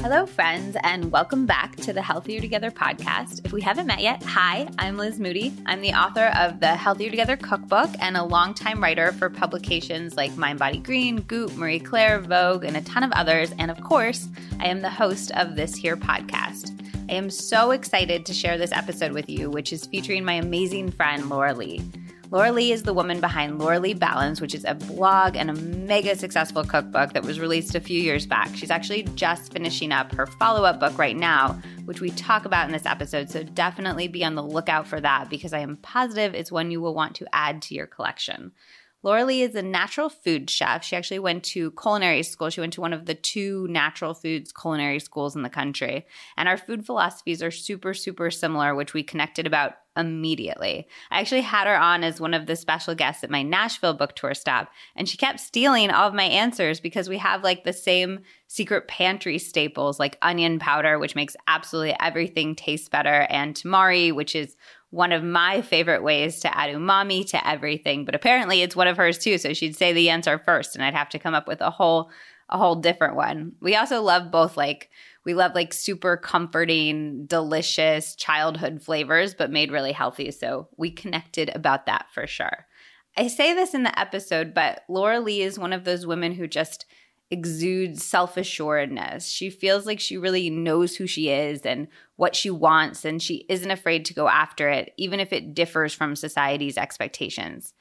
Hello, friends, and welcome back to the Healthier Together podcast. If we haven't met yet, hi, I'm Liz Moody. I'm the author of the Healthier Together cookbook and a longtime writer for publications like Mind Body Green, Goop, Marie Claire, Vogue, and a ton of others. And of course, I am the host of this here podcast. I am so excited to share this episode with you, which is featuring my amazing friend, Laura Lea. Laura Lea is the woman behind Laura Lea Balance, which is a blog and a mega successful cookbook that was released a few years back. She's actually just finishing up her follow up book right now, which we talk about in this episode. So definitely be on the lookout for that because I am positive it's one you will want to add to your collection. Laura Lea is a natural food chef. She actually went to culinary school. She went to one of the two natural foods culinary schools in the country. And our food philosophies are super, super similar, which we connected about immediately. I actually had her on as one of the special guests at my Nashville book tour stop, and she kept stealing all of my answers because we have like the same secret pantry staples like onion powder, which makes absolutely everything taste better, and tamari, which is one of my favorite ways to add umami to everything, but apparently it's one of hers too. So she'd say the answer first, and I'd have to come up with a whole a whole different one. We also love both like we love like super comforting, delicious childhood flavors, but made really healthy. So we connected about that for sure. I say this in the episode, but Laura Lea is one of those women who just exudes self assuredness. She feels like she really knows who she is and what she wants, and she isn't afraid to go after it, even if it differs from society's expectations.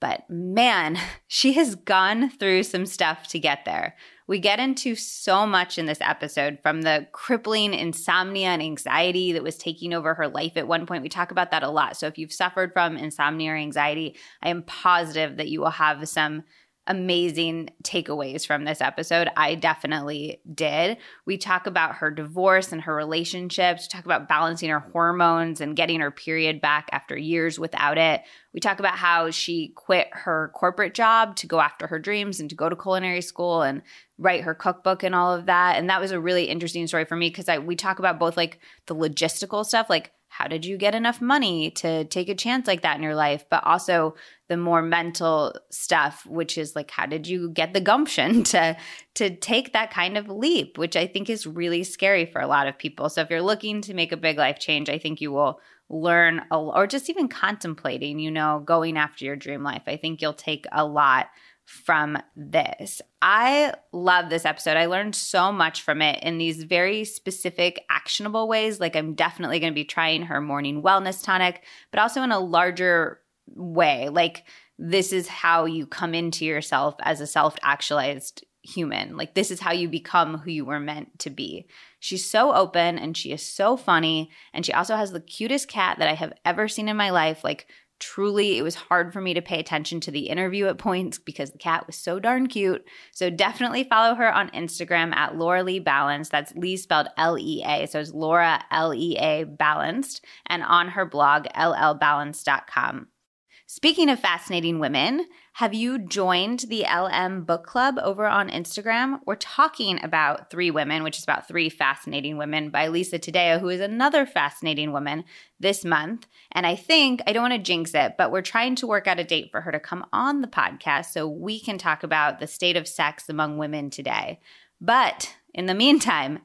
But man, she has gone through some stuff to get there. We get into so much in this episode from the crippling insomnia and anxiety that was taking over her life at one point. We talk about that a lot. So if you've suffered from insomnia or anxiety, I am positive that you will have some amazing takeaways from this episode. I definitely did. We talk about her divorce and her relationships. We talk about balancing her hormones and getting her period back after years without it. We talk about how she quit her corporate job to go after her dreams and to go to culinary school and write her cookbook and all of that. And that was a really interesting story for me because I we talk about both like the logistical stuff, like how did you get enough money to take a chance like that in your life? But also the more mental stuff which is like how did you get the gumption to to take that kind of leap which i think is really scary for a lot of people. So if you're looking to make a big life change i think you will learn a, or just even contemplating you know going after your dream life. I think you'll take a lot from this. I love this episode. I learned so much from it in these very specific, actionable ways. Like, I'm definitely going to be trying her morning wellness tonic, but also in a larger way. Like, this is how you come into yourself as a self actualized human. Like, this is how you become who you were meant to be. She's so open and she is so funny. And she also has the cutest cat that I have ever seen in my life. Like, truly it was hard for me to pay attention to the interview at points because the cat was so darn cute. So definitely follow her on instagram at laura lea balanced. That's lee spelled l-e-a so it's laura l-e-a balanced and on her blog llbalance.com Speaking of fascinating women, have you joined the LM Book Club over on Instagram? We're talking about Three Women, which is about three fascinating women by Lisa Taddeo, who is another fascinating woman this month. And I think, I don't want to jinx it, but we're trying to work out a date for her to come on the podcast so we can talk about the state of sex among women today. But in the meantime,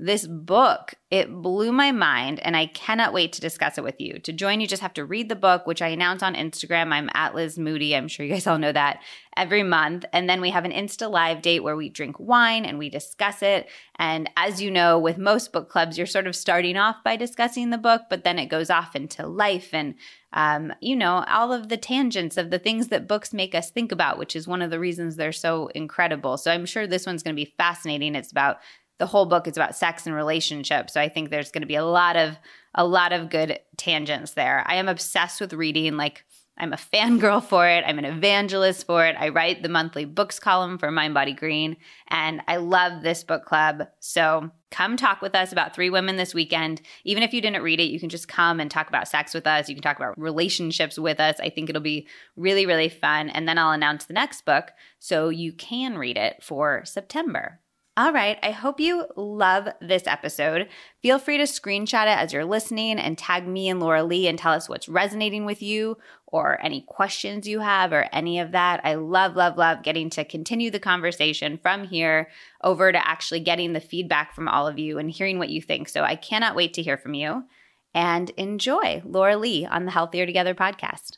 this book, it blew my mind, and I cannot wait to discuss it with you. To join, you just have to read the book, which I announce on Instagram. I'm at Liz Moody. I'm sure you guys all know that every month. And then we have an Insta Live date where we drink wine and we discuss it. And as you know, with most book clubs, you're sort of starting off by discussing the book, but then it goes off into life and um, you know, all of the tangents of the things that books make us think about, which is one of the reasons they're so incredible. So I'm sure this one's going to be fascinating. It's about the whole book is about sex and relationships. So I think there's going to be a lot of a lot of good tangents there. I am obsessed with reading like I'm a fangirl for it. I'm an evangelist for it. I write the monthly books column for Mind Body Green, and I love this book club. So come talk with us about Three Women this weekend. Even if you didn't read it, you can just come and talk about sex with us. You can talk about relationships with us. I think it'll be really, really fun. And then I'll announce the next book so you can read it for September. All right. I hope you love this episode. Feel free to screenshot it as you're listening and tag me and Laura Lea and tell us what's resonating with you or any questions you have or any of that. I love, love, love getting to continue the conversation from here over to actually getting the feedback from all of you and hearing what you think. So I cannot wait to hear from you and enjoy Laura Lea on the Healthier Together podcast.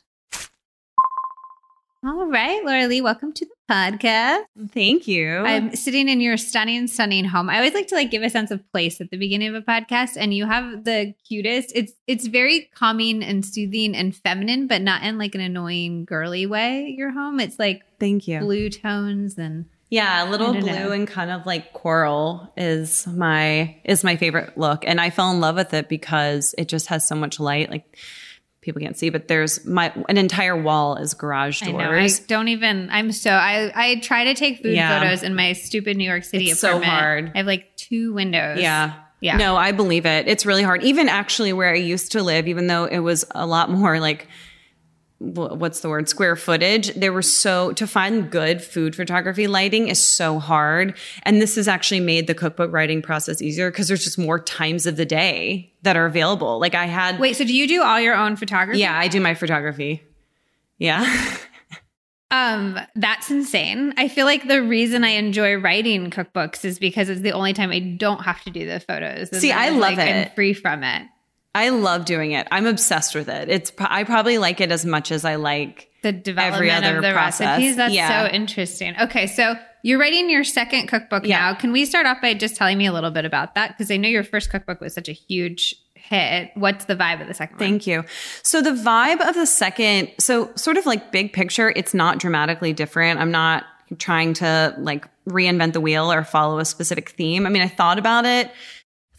All right, Laura Lea, welcome to the podcast. Thank you. I'm sitting in your stunning, stunning home. I always like to like give a sense of place at the beginning of a podcast, and you have the cutest. It's it's very calming and soothing and feminine, but not in like an annoying girly way. Your home, it's like Thank you. blue tones and Yeah, a little blue know. and kind of like coral is my is my favorite look, and I fell in love with it because it just has so much light. Like people can't see, but there's my an entire wall is garage I doors. know. I don't even. I'm so. I I try to take food Yeah. photos in my stupid New York City It's so hard. I have like two windows. yeah. Yeah. No, I believe it. It's really hard. Even actually where I used to live, even though it was a lot more like what's the word square footage there were so to find good food photography lighting is so hard and this has actually made the cookbook writing process easier because there's just more times of the day that are available like i had Wait. So do you do all your own photography? yeah i do my photography yeah Um, that's insane. I feel like the reason I enjoy writing cookbooks is because it's the only time I don't have to do the photos. See, I love like I'm it. free from it. I love doing it i'm obsessed with it it's i probably like it as much as i like The development other of the process. recipes. That's Yeah. so interesting. Okay, so you're writing your second cookbook Yeah. now. Can we start off by just telling me a little bit about that? Because I know your first cookbook was such a huge hit. What's the vibe of the second one? Thank you. So the vibe of the second, so sort of like big picture, it's not dramatically different. I'm not trying to like reinvent the wheel or follow a specific theme. I mean, I thought about it,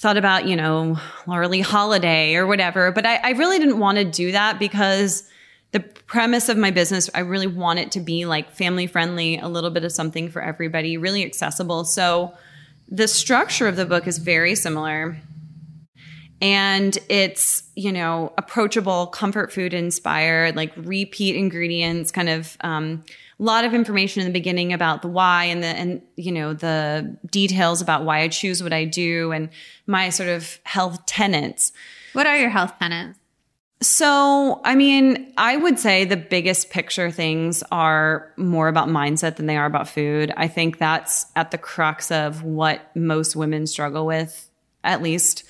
thought about, you know, Laura Holiday or whatever, but I, I really didn't want to do that because the premise of my business, I really want it to be like family friendly, a little bit of something for everybody, really accessible. So the structure of the book is very similar and it's you know approachable comfort food inspired like repeat ingredients kind of um, lot of information in the beginning about the why and the and you know the details about why i choose what i do and my sort of health tenets What are your health tenants? so, I mean, I would say the biggest picture things are more about mindset than they are about food. I think that's at the crux of what most women struggle with, at least.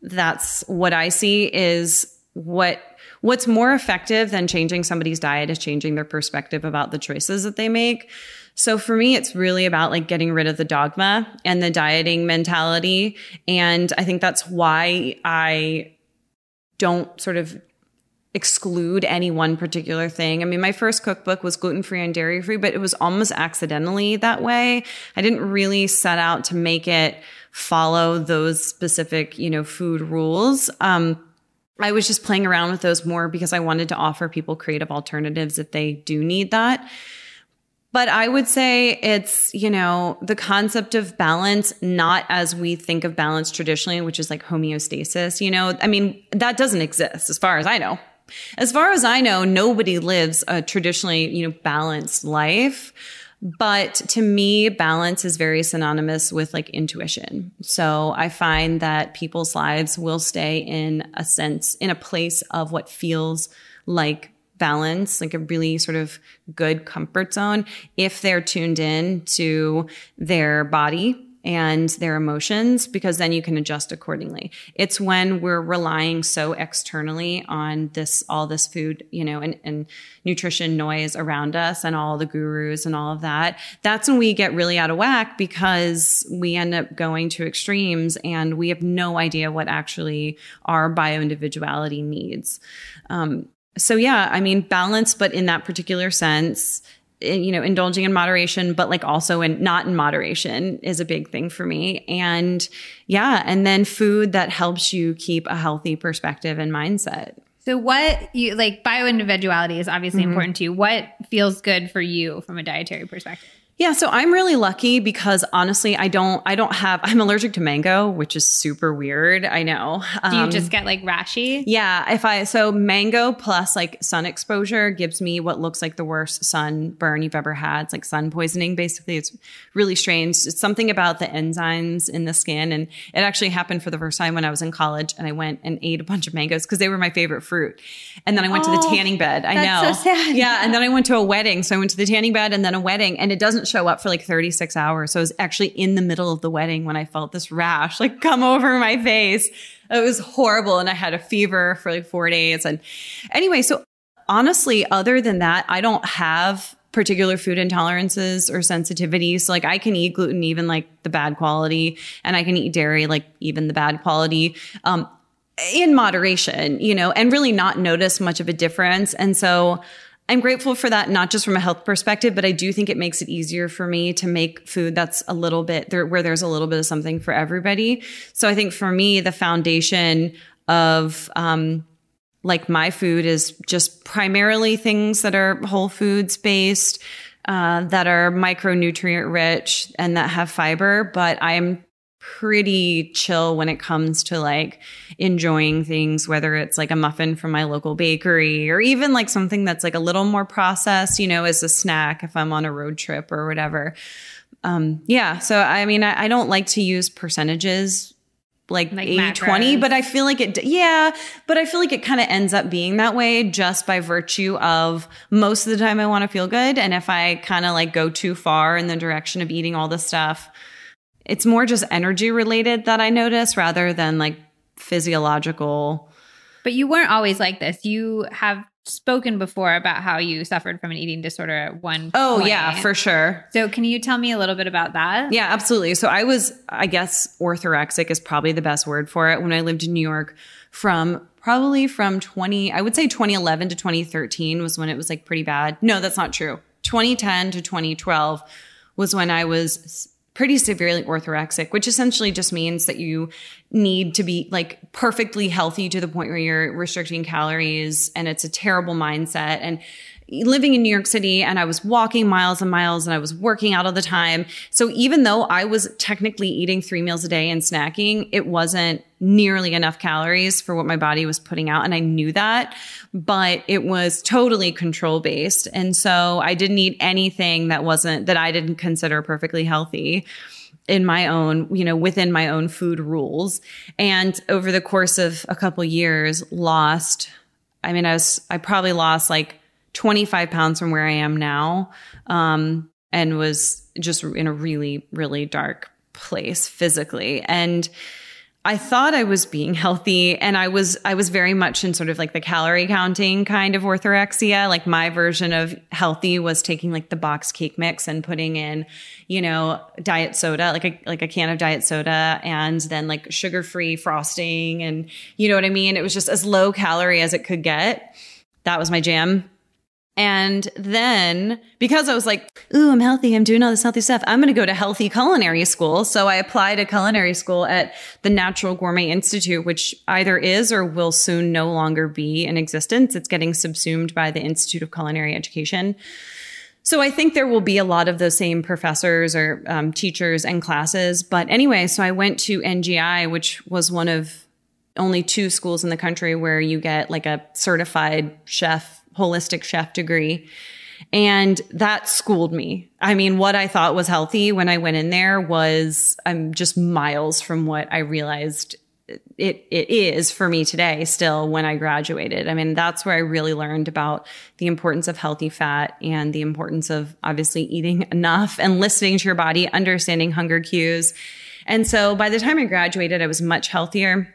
That's what I see is what what's more effective than changing somebody's diet is changing their perspective about the choices that they make. So for me, it's really about like getting rid of the dogma and the dieting mentality. And I think that's why I don't sort of exclude any one particular thing. I mean, my first cookbook was gluten free and dairy free, but it was almost accidentally that way. I didn't really set out to make it follow those specific, you know, food rules. Um, I was just playing around with those more because I wanted to offer people creative alternatives if they do need that. But I would say it's, you know, the concept of balance, not as we think of balance traditionally, which is like homeostasis. You know, I mean, that doesn't exist as far as I know. As far as I know, nobody lives a traditionally, you know, balanced life. But to me, balance is very synonymous with like intuition. So I find that people's lives will stay in a sense, in a place of what feels like balance, like a really sort of good comfort zone, if they're tuned in to their body and their emotions, because then you can adjust accordingly. It's when we're relying so externally on this, all this food, you know, and, and nutrition noise around us and all the gurus and all of that. That's when we get really out of whack because we end up going to extremes and we have no idea what actually our bio individuality needs. Um, so yeah, I mean balance, but in that particular sense, you know, indulging in moderation, but like also in not in moderation is a big thing for me. And yeah, and then food that helps you keep a healthy perspective and mindset. So what you like bio individuality is obviously Mm-hmm. important to you. What feels good for you from a dietary perspective? Yeah, so I'm really lucky because honestly, I don't I don't have I'm allergic to mango, which is super weird. I know. Do you um, just get like rashy? Yeah, if I so mango plus like sun exposure gives me what looks like the worst sunburn you've ever had. It's like sun poisoning basically. It's really strange. It's something about the enzymes in the skin and it actually happened for the first time when I was in college and I went and ate a bunch of mangoes because they were my favorite fruit. And then I went oh, to the oh, tanning bed. I know. So sad. Yeah, and then I went to a wedding. So I went to the tanning bed and then a wedding and it doesn't show up for like 36 hours. So I was actually in the middle of the wedding when I felt this rash like come over my face. It was horrible. And I had a fever for like four days. And anyway, so honestly, other than that, I don't have particular food intolerances or sensitivities. Like I can eat gluten, even like the bad quality, and I can eat dairy, like even the bad quality. Um, in moderation, you know, and really not notice much of a difference. And so I'm grateful for that, not just from a health perspective, but I do think it makes it easier for me to make food that's a little bit there, where there's a little bit of something for everybody. So I think for me, the foundation of, um, like my food is just primarily things that are whole foods based, uh, that are micronutrient rich and that have fiber. But I am pretty chill when it comes to like enjoying things, whether it's like a muffin from my local bakery or even like something that's like a little more processed, you know, as a snack if I'm on a road trip or whatever. Um, yeah. So, I mean, I, I don't like to use percentages like, like 80 20, but I feel like it, yeah, but I feel like it kind of ends up being that way just by virtue of most of the time I want to feel good. And if I kind of like go too far in the direction of eating all the stuff, it's more just energy related that I notice rather than like physiological. But you weren't always like this. You have spoken before about how you suffered from an eating disorder at one Oh point. yeah, for sure. So can you tell me a little bit about that? Yeah, absolutely. So I was I guess orthorexic is probably the best word for it when I lived in New York from probably from 20 I would say 2011 to 2013 was when it was like pretty bad. No, that's not true. 2010 to 2012 was when I was pretty severely orthorexic, which essentially just means that you need to be like perfectly healthy to the point where you're restricting calories and it's a terrible mindset. And living in New York City and I was walking miles and miles and I was working out all the time. So even though I was technically eating three meals a day and snacking, it wasn't nearly enough calories for what my body was putting out. And I knew that, but it was totally control based. And so I didn't eat anything that wasn't, that I didn't consider perfectly healthy in my own, you know, within my own food rules. And over the course of a couple years, lost, I mean, I was, I probably lost like 25 pounds from where I am now, um, and was just in a really, really dark place physically. And I thought I was being healthy and I was I was very much in sort of like the calorie counting kind of orthorexia. Like my version of healthy was taking like the box cake mix and putting in, you know, diet soda, like a like a can of diet soda and then like sugar-free frosting and you know what I mean? It was just as low calorie as it could get. That was my jam. And then because I was like, ooh, I'm healthy, I'm doing all this healthy stuff, I'm going to go to healthy culinary school. So I applied to culinary school at the Natural Gourmet Institute, which either is or will soon no longer be in existence. It's getting subsumed by the Institute of Culinary Education. So I think there will be a lot of those same professors or um, teachers and classes. But anyway, so I went to NGI, which was one of only two schools in the country where you get like a certified chef holistic chef degree. And that schooled me. I mean, what I thought was healthy when I went in there was I'm just miles from what I realized it it is for me today still when I graduated. I mean, that's where I really learned about the importance of healthy fat and the importance of obviously eating enough and listening to your body, understanding hunger cues. And so by the time I graduated, I was much healthier.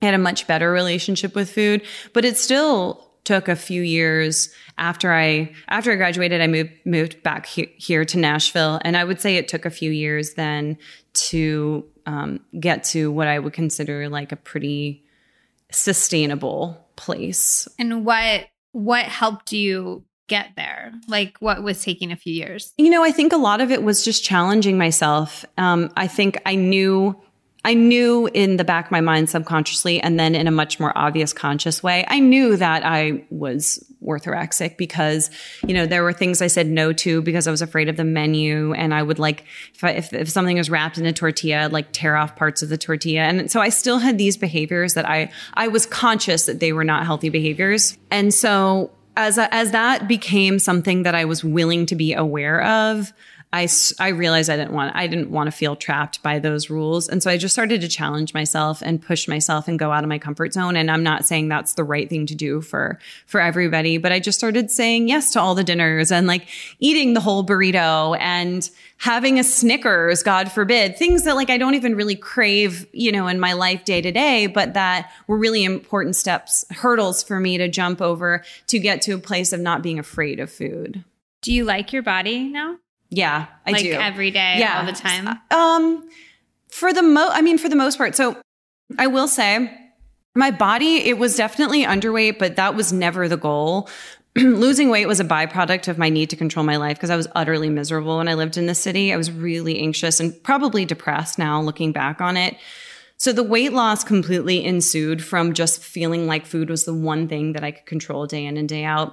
I had a much better relationship with food, but it still took a few years after I after I graduated. I moved moved back he- here to Nashville, and I would say it took a few years then to um, get to what I would consider like a pretty sustainable place. And what what helped you get there? Like what was taking a few years? You know, I think a lot of it was just challenging myself. Um, I think I knew I knew in the back of my mind subconsciously and then in a much more obvious conscious way, I knew that I was orthorexic because, you know, there were things I said no to because I was afraid of the menu. And I would like, if, I, if, if something was wrapped in a tortilla, like tear off parts of the tortilla. And so I still had these behaviors that I, I was conscious that they were not healthy behaviors. And so as, as that became something that I was willing to be aware of, I, I realized I didn't want, I didn't want to feel trapped by those rules. And so I just started to challenge myself and push myself and go out of my comfort zone. And I'm not saying that's the right thing to do for, for everybody, but I just started saying yes to all the dinners and like eating the whole burrito and having a Snickers, God forbid, things that like I don't even really crave, you know, in my life day to day, but that were really important steps, hurdles for me to jump over to get to a place of not being afraid of food. Do you like your body now? Yeah, I like do. every day, Yeah. all the time. Um, for the mo, I mean, for the most part. So I will say my body, it was definitely underweight, but that was never the goal. Losing weight was a byproduct of my need to control my life because I was utterly miserable when I lived in the city. I was really anxious and probably depressed now looking back on it. So the weight loss completely ensued from just feeling like food was the one thing that I could control day in and day out.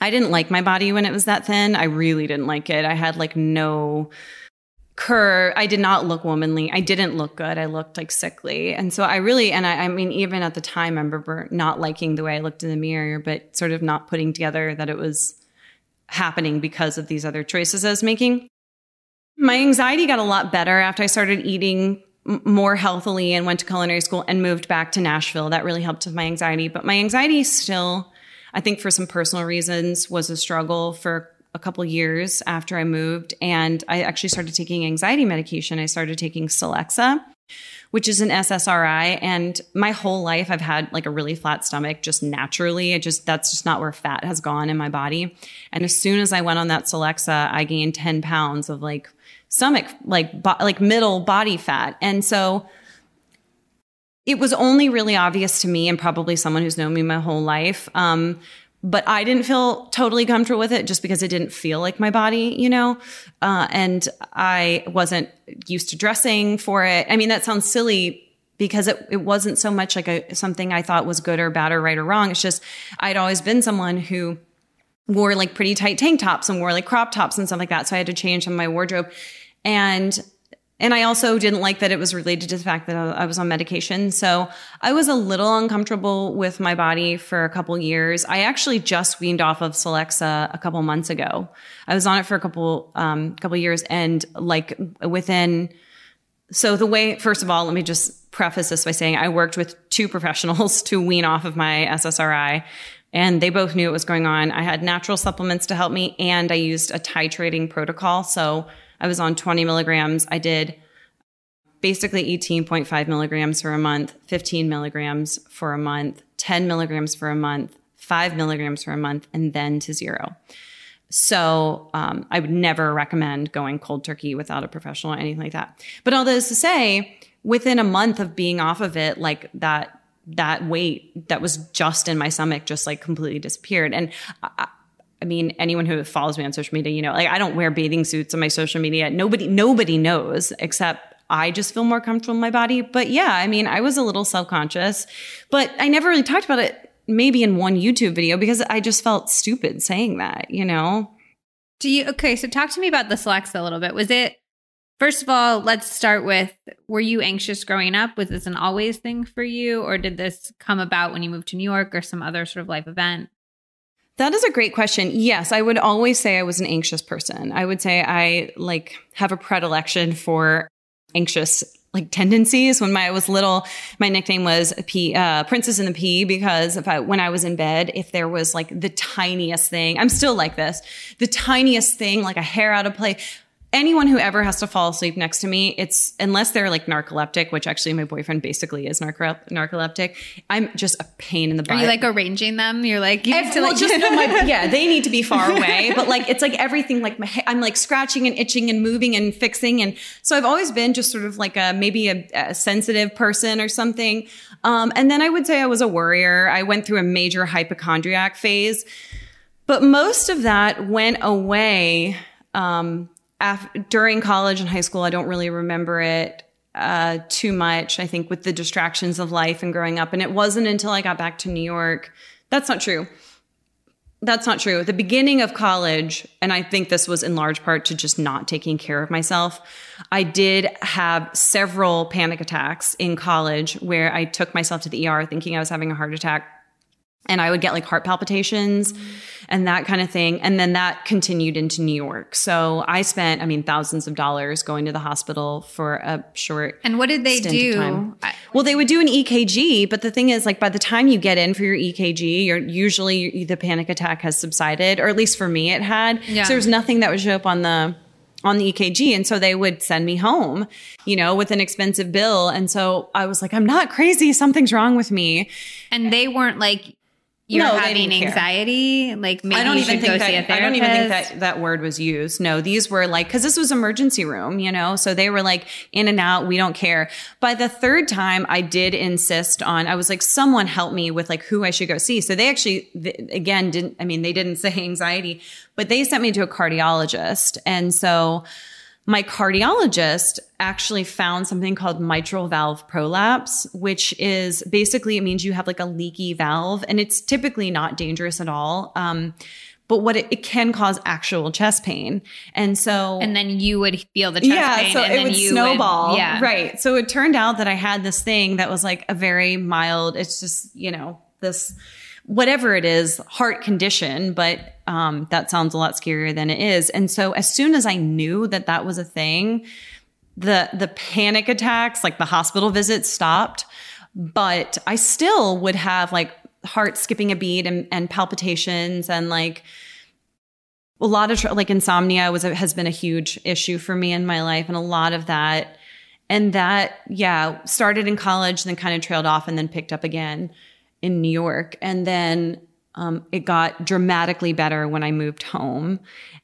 I didn't like my body when it was that thin. I really didn't like it. I had like no curve. I did not look womanly. I didn't look good. I looked like sickly. And so I really, and I, I mean, even at the time, I remember not liking the way I looked in the mirror, but sort of not putting together that it was happening because of these other choices I was making. My anxiety got a lot better after I started eating more healthily and went to culinary school and moved back to Nashville. That really helped with my anxiety. But my anxiety still, I think for some personal reasons, was a struggle for a couple years after I moved. And I actually started taking anxiety medication. I started taking Celexa, which is an SSRI. And my whole life, I've had like a really flat stomach just naturally. It just, that's just not where fat has gone in my body. And as soon as I went on that Celexa, I gained 10 pounds of like stomach, like, bo- like middle body fat. And so, it was only really obvious to me and probably someone who's known me my whole life. Um, but I didn't feel totally comfortable with it just because it didn't feel like my body, you know? Uh, and I wasn't used to dressing for it. I mean, that sounds silly because it, it wasn't so much like a, something I thought was good or bad or right or wrong. It's just, I'd always been someone who wore like pretty tight tank tops and wore like crop tops and stuff like that. So I had to change some of my wardrobe. And and I also didn't like that it was related to the fact that I was on medication. So I was a little uncomfortable with my body for a couple years. I actually just weaned off of Celexa a couple months ago. I was on it for a couple, um, couple years and like within, so the way, first of all, let me just preface this by saying I worked with two professionals to wean off of my SSRI and they both knew what was going on. I had natural supplements to help me and I used a titrating protocol. So I was on 20 milligrams. I did basically 18.5 milligrams for a month, 15 milligrams for a month, 10 milligrams for a month, five milligrams for a month, and then to zero. So um, I would never recommend going cold turkey without a professional or anything like that. But all this to say, within a month of being off of it, like that that weight that was just in my stomach just like completely disappeared. And I, I mean, anyone who follows me on social media, you know, like I don't wear bathing suits on my social media. Nobody, nobody knows except I just feel more comfortable in my body. But yeah, I mean, I was a little self conscious, but I never really talked about it maybe in one YouTube video because I just felt stupid saying that, you know? Do you, okay, so talk to me about the Celexa a little bit. Was it, first of all, let's start with were you anxious growing up? Was this an always thing for you? Or did this come about when you moved to New York or some other sort of life event? That is a great question. Yes, I would always say I was an anxious person. I would say I like have a predilection for anxious like tendencies. When my, I was little, my nickname was P, uh, Princess in the Pea because if I, when I was in bed, if there was like the tiniest thing, I'm still like this, the tiniest thing, like a hair out of place, anyone who ever has to fall asleep next to me, it's unless they're like narcoleptic, which actually my boyfriend basically is narco- narcoleptic. I'm just a pain in the butt. Are you like arranging them? You're like, you need to like, just my, yeah, they need to be far away. But like, it's like everything. Like, my, I'm like scratching and itching and moving and fixing, and so I've always been just sort of like a maybe a, a sensitive person or something. Um, and then I would say I was a worrier. I went through a major hypochondriac phase, but most of that went away um, during college and high school. I don't really remember it. uh, too much, I think, with the distractions of life and growing up. And it wasn't until I got back to New York. That's not true. That's not true. The beginning of college, and I think this was in large part to just not taking care of myself, I did have several panic attacks in college where I took myself to the ER thinking I was having a heart attack and I would get like heart palpitations and that kind of thing. And then that continued into New York. So I spent, I mean, thousands of dollars going to the hospital for a short. And what did they do? Well, they would do an EKG, but the thing is, like, by the time you get in for your EKG, you're usually the panic attack has subsided, or at least for me, it had. Yeah. So there's nothing that would show up on the on the EKG. And so they would send me home, you know, with an expensive bill. And so I was like, I'm not crazy. Something's wrong with me. And they weren't like, you're no, having anxiety like maybe I don't even think that, I don't even think that that word was used. No, these were like cuz this was emergency room, you know. So they were like in and out, we don't care. By the third time I did insist on I was like someone help me with like who I should go see. So they actually again didn't I mean they didn't say anxiety, but they sent me to a cardiologist. And so my cardiologist actually found something called mitral valve prolapse, which is basically it means you have like a leaky valve, and it's typically not dangerous at all. Um, but what it, it, can cause actual chest pain. And so And then you would feel the chest yeah, pain. So it would snowball. Would, yeah. Right. So it turned out that I had this thing that was like a very mild, it's just, you know, this whatever it is, heart condition, but um, that sounds a lot scarier than it is. And so as soon as I knew that that was a thing, the the panic attacks, like the hospital visits, stopped. But I still would have like heart skipping a beat and, and palpitations and like a lot of like insomnia was has been a huge issue for me in my life, and a lot of that. And that, yeah, started in college, then kind of trailed off and then picked up again in New York. And then um, it got dramatically better when I moved home.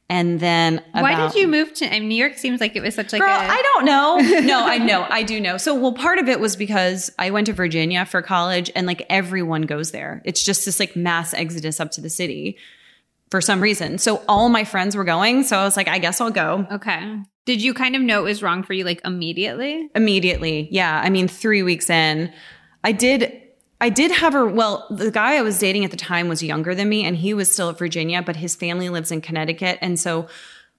And then about, why did you move to I mean, New York? Seems like it was such like girl, a I don't know. No, I know, I do know. So, well, part of it was because I went to Virginia for college, and like everyone goes there. It's just this like mass exodus up to the city for some reason. So all my friends were going, so I was like, I guess I'll go. Okay. Did you kind of know it was wrong for you like immediately? Immediately, yeah. I mean, three weeks in, I did I did have her. Well, the guy I was dating at the time was younger than me, and he was still at Virginia, but his family lives in Connecticut. And so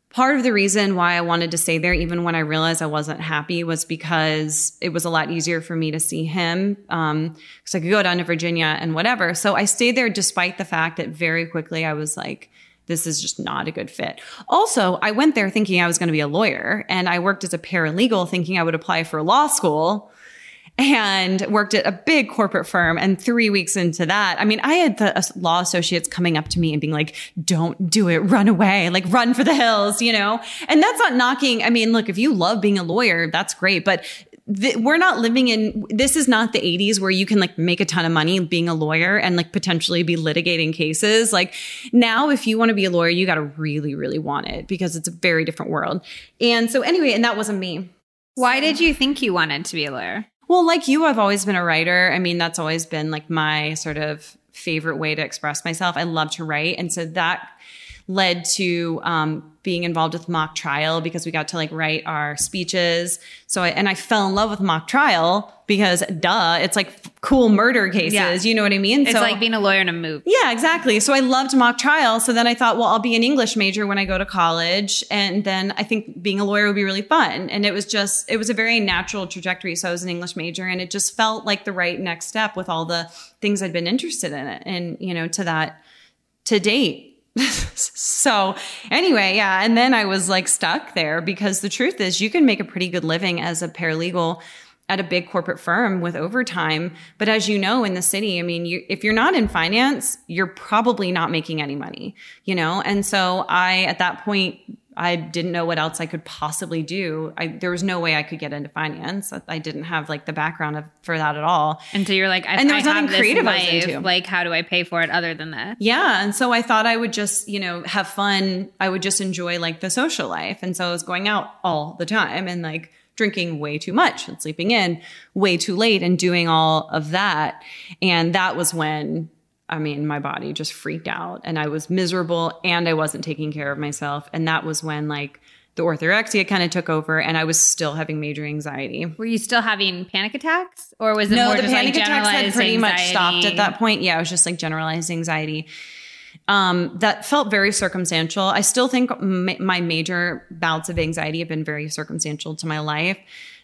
part of the reason why I wanted to stay there, even when I realized I wasn't happy, was because it was a lot easier for me to see him. Because um, I could go down to Virginia and whatever. So I stayed there despite the fact that very quickly I was like, this is just not a good fit. Also, I went there thinking I was going to be a lawyer and I worked as a paralegal thinking I would apply for law school and worked at a big corporate firm. And three weeks into that, I mean, I had the law associates coming up to me and being like, don't do it, run away, like run for the hills, you know? And that's not knocking. I mean, look, if you love being a lawyer, that's great. But we're not living in, this is not the 80s where you can like make a ton of money being a lawyer and like potentially be litigating cases. Like now, if you want to be a lawyer, you got to really, really want it because it's a very different world. And so anyway, and that wasn't me. Why did you think you wanted to be a lawyer? Well, like you, I've always been a writer. I mean, that's always been like my sort of favorite way to express myself. I love to write. And so that led to um, being involved with mock trial because we got to like write our speeches. So I, and I fell in love with mock trial because duh, it's like cool murder cases. Yeah. You know what I mean? It's so, like being a lawyer in a movie. Yeah, exactly. So I loved mock trial. So then I thought, well, I'll be an English major when I go to college. And then I think being a lawyer would be really fun. And it was just, it was a very natural trajectory. So I was an English major and it just felt like the right next step with all the things I'd been interested in it. And, you know, to that, to date so anyway, yeah. And then I was like stuck there because the truth is you can make a pretty good living as a paralegal at a big corporate firm with overtime. But as you know, in the city, I mean, you, if you're not in finance, you're probably not making any money, you know? And so I, at that point, I didn't know what else I could possibly do. I, there was no way I could get into finance. I didn't have like the background of, for that at all. And so you're like, and there was I nothing creative life, I was into. Like, how do I pay for it other than that? Yeah. And so I thought I would just, you know, have fun. I would just enjoy like the social life. And so I was going out all the time and like drinking way too much and sleeping in way too late and doing all of that. And that was when I mean, my body just freaked out and I was miserable and I wasn't taking care of myself. And that was when like the orthorexia kind of took over and I was still having major anxiety. Were you still having panic attacks or was it no, more the panic like attacks had pretty much stopped at that point. Yeah, it was just like generalized anxiety. Um, that felt very circumstantial. I still think m- my major bouts of anxiety have been very circumstantial to my life.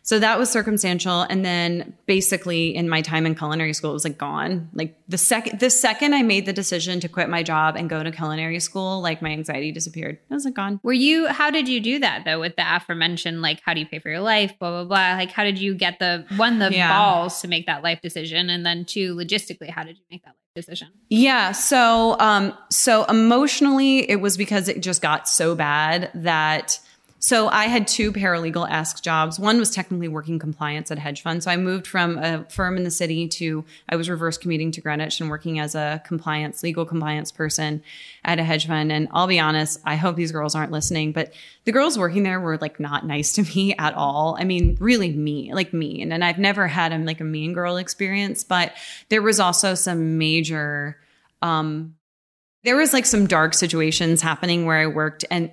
So that was circumstantial. And then basically in my time in culinary school, it was like gone. Like the second, the second I made the decision to quit my job and go to culinary school, like my anxiety disappeared. It was like gone. Were you, how did you do that though with the aforementioned, like, how do you pay for your life, blah, blah, blah? Like, how did you get the, one, the Yeah. balls to make that life decision? And then two, logistically, how did you make that life decision? Yeah. So, um, so emotionally, it was because it just got so bad that. So I had two paralegal esque jobs. One was technically working compliance at a hedge fund. So I moved from a firm in the city to I was reverse commuting to Greenwich and working as a compliance, legal compliance person at a hedge fund. And I'll be honest, I hope these girls aren't listening, but the girls working there were like not nice to me at all. I mean, really mean, like mean. And I've never had a, like a mean girl experience, but there was also some major um there was like some dark situations happening where I worked and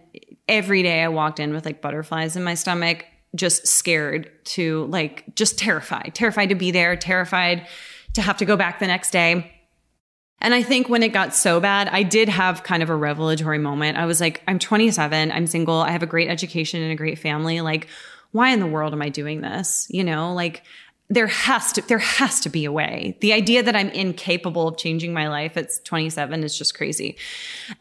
every day I walked in with like butterflies in my stomach, just scared to like just terrified, terrified to be there, terrified to have to go back the next day. And I think when it got so bad, I did have kind of a revelatory moment. I was like, I'm 27, I'm single, I have a great education and a great family. Like, why in the world am I doing this? You know, like there has to there has to be a way. The idea that I'm incapable of changing my life at 27 is just crazy.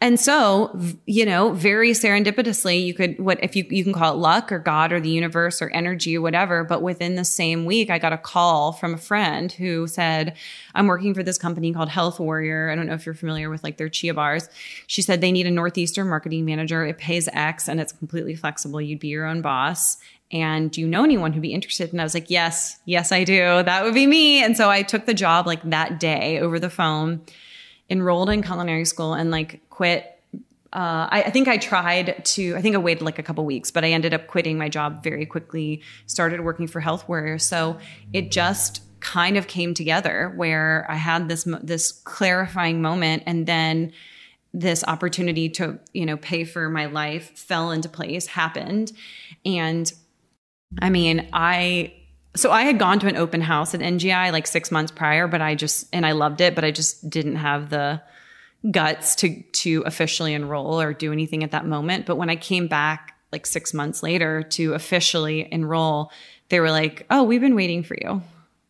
And so, you know, very serendipitously, you could what if you you can call it luck or God or the universe or energy or whatever, but within the same week I got a call from a friend who said, "I'm working for this company called Health Warrior. I don't know if you're familiar with like their chia bars." She said they need a northeastern marketing manager. It pays X and it's completely flexible. You'd be your own boss and do you know anyone who'd be interested? And I was like, yes, yes, I do. That would be me. And so I took the job like that day over the phone, enrolled in culinary school and like quit. Uh, I, I think I tried to, I think I waited like a couple weeks, but I ended up quitting my job very quickly, started working for Health Warrior. So it just kind of came together where I had this, this clarifying moment and then this opportunity to, you know, pay for my life fell into place, happened. And I mean, I so I had gone to an open house at NGI like six months prior, but I just and I loved it, but I just didn't have the guts to to officially enroll or do anything at that moment. But when I came back like six months later to officially enroll, they were like, "Oh, we've been waiting for you.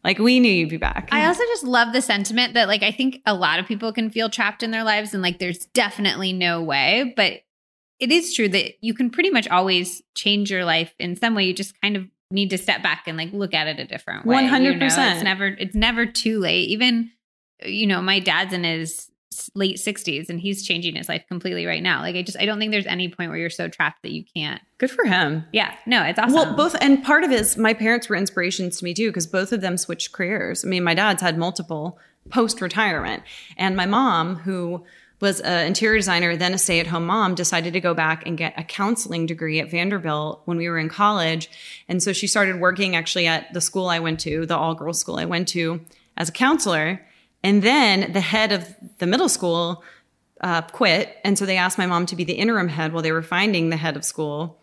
Like we knew you'd be back." I also just love the sentiment that like I think a lot of people can feel trapped in their lives and like there's definitely no way, but it is true that you can pretty much always change your life in some way. You just kind of need to step back and like look at it a different way. 100%. It's never it's never too late. Even you know, my dad's in his late 60s and he's changing his life completely right now. Like I just I don't think there's any point where you're so trapped that you can't. Good for him. Yeah, no, it's awesome. Well, both, and part of it is my parents were inspirations to me too, because both of them switched careers. I mean, my dad's had multiple post retirement, and my mom, who was an interior designer, then a stay at home mom, decided to go back and get a counseling degree at Vanderbilt when we were in college. And so she started working actually at the school I went to, the all girls school I went to, as a counselor. And then the head of the middle school uh, quit. And so they asked my mom to be the interim head while they were finding the head of school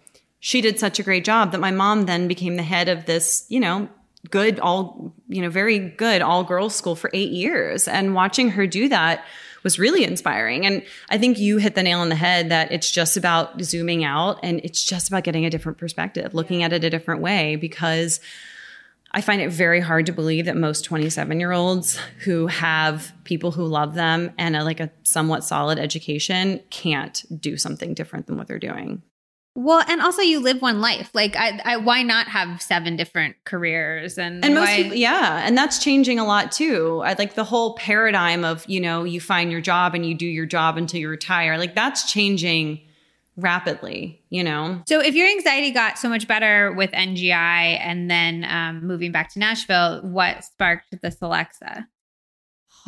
she did such a great job that my mom then became the head of this, you know, good all, you know, very good all girls school for eight years. And watching her do that was really inspiring. And I think you hit the nail on the head that it's just about zooming out and it's just about getting a different perspective, looking at it a different way because I find it very hard to believe that most 27 year olds who have people who love them and a, like a somewhat solid education can't do something different than what they're doing. Well, and also you live one life. Like, I, I why not have seven different careers? And And most why- people, yeah, and that's changing a lot too. I like the whole paradigm of you know you find your job and you do your job until you retire. Like that's changing rapidly. You know, So, if your anxiety got so much better with NGI and then um, moving back to Nashville, what sparked this Celexa?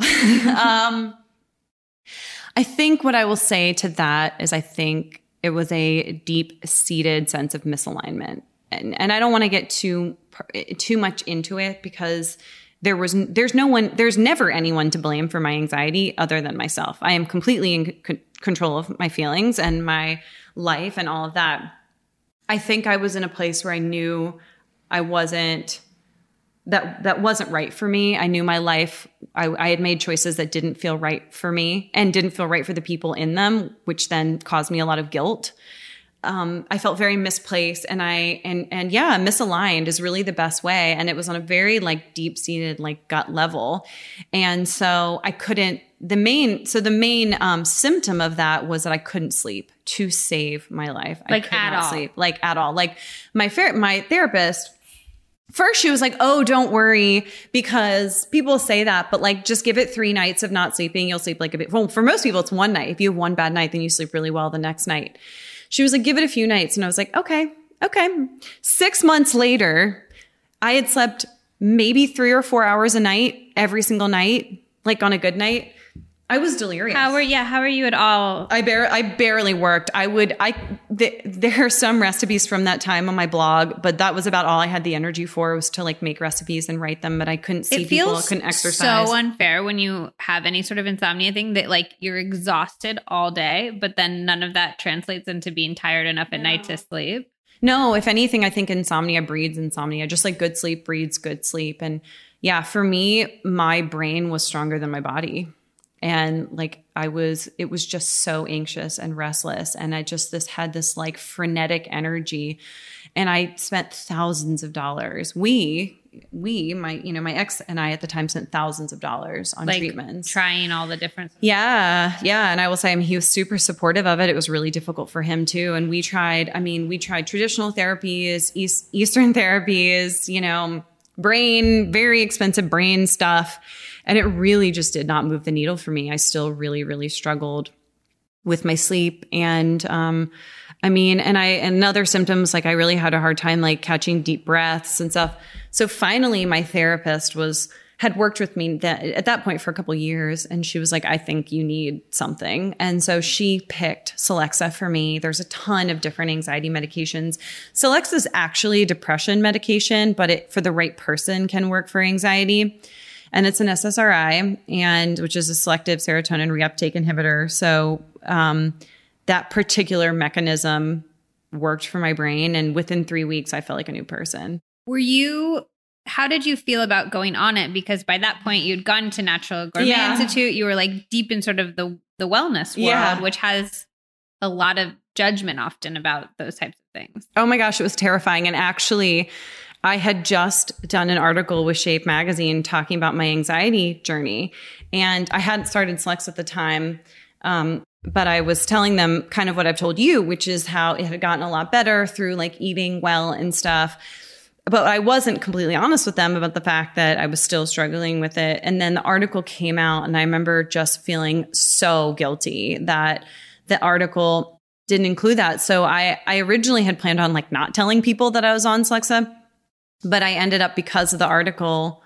um, I think what I will say to that is I think it was a deep seated sense of misalignment. And, and I don't want to get too too much into it because there was there's no one there's never anyone to blame for my anxiety other than myself. I am completely in c- control of my feelings and my life and all of that. I think I was in a place where I knew I wasn't that that wasn't right for me. I knew my life. I, I, had made choices that didn't feel right for me and didn't feel right for the people in them, which then caused me a lot of guilt. Um, I felt very misplaced, and I and and yeah, misaligned is really the best way. And it was on a very like deep seated like gut level, and so I couldn't. The main so the main um, symptom of that was that I couldn't sleep to save my life. Like at all, sleep like at all. Like my fair my therapist First, she was like, Oh, don't worry, because people say that, but like, just give it three nights of not sleeping. You'll sleep like a bit. Well, for most people, it's one night. If you have one bad night, then you sleep really well the next night. She was like, Give it a few nights. And I was like, Okay, okay. Six months later, I had slept maybe three or four hours a night every single night, like on a good night. I was delirious. How were yeah? How are you at all? I bar- I barely worked. I would I th- there are some recipes from that time on my blog, but that was about all I had the energy for was to like make recipes and write them. But I couldn't see it people, feels couldn't exercise. So unfair when you have any sort of insomnia thing that like you're exhausted all day, but then none of that translates into being tired enough at no. night to sleep. No, if anything, I think insomnia breeds insomnia. Just like good sleep breeds good sleep, and yeah, for me, my brain was stronger than my body and like i was it was just so anxious and restless. And i just this had this like frenetic energy. And i spent thousands of dollars. We we my you know my ex and i at the time spent thousands of dollars on like treatments. trying all the different yeah. Yeah. And i will say I mean, he was super supportive of it. It was really difficult for him too. And we tried i mean we tried traditional therapies east, eastern therapies you know brain very expensive brain stuff and it really just did not move the needle for me. I still really, really struggled with my sleep. And, um, I mean, and I, and other symptoms, like I really had a hard time like catching deep breaths and stuff. So finally my therapist was, had worked with me that, at that point for a couple years and she was like i think you need something and so she picked celexa for me there's a ton of different anxiety medications celexa is actually a depression medication but it for the right person can work for anxiety and it's an SSRI, and which is a selective serotonin reuptake inhibitor. So um, that particular mechanism worked for my brain, and within three weeks, I felt like a new person. Were you? How did you feel about going on it? Because by that point, you'd gone to Natural Gourmet yeah. Institute. You were like deep in sort of the the wellness world, yeah. which has a lot of judgment often about those types of things. Oh my gosh, it was terrifying. And actually, I had just done an article with Shape Magazine talking about my anxiety journey. And I hadn't started Celexa at the time. Um, but I was telling them kind of what I've told you, which is how it had gotten a lot better through like eating well and stuff. But I wasn't completely honest with them about the fact that I was still struggling with it. And then the article came out, and I remember just feeling so guilty that the article didn't include that. So I, I originally had planned on like not telling people that I was on Celexa but I ended up because of the article,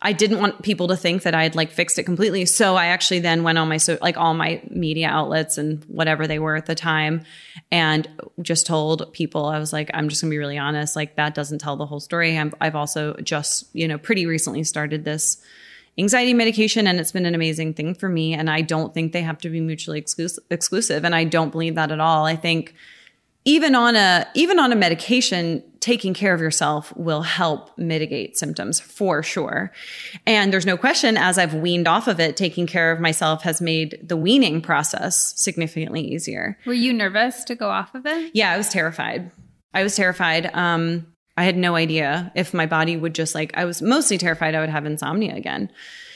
I didn't want people to think that I had like fixed it completely. So I actually then went on my so like all my media outlets and whatever they were at the time and just told people I was like I'm just going to be really honest like that doesn't tell the whole story. i I've also just, you know, pretty recently started this anxiety medication and it's been an amazing thing for me and I don't think they have to be mutually exclusive exclusive and I don't believe that at all. I think even on a even on a medication taking care of yourself will help mitigate symptoms for sure. And there's no question as i've weaned off of it taking care of myself has made the weaning process significantly easier. Were you nervous to go off of it? Yeah i was terrified. I was terrified. Um i had no idea if my body would just like i was mostly terrified i would have insomnia again.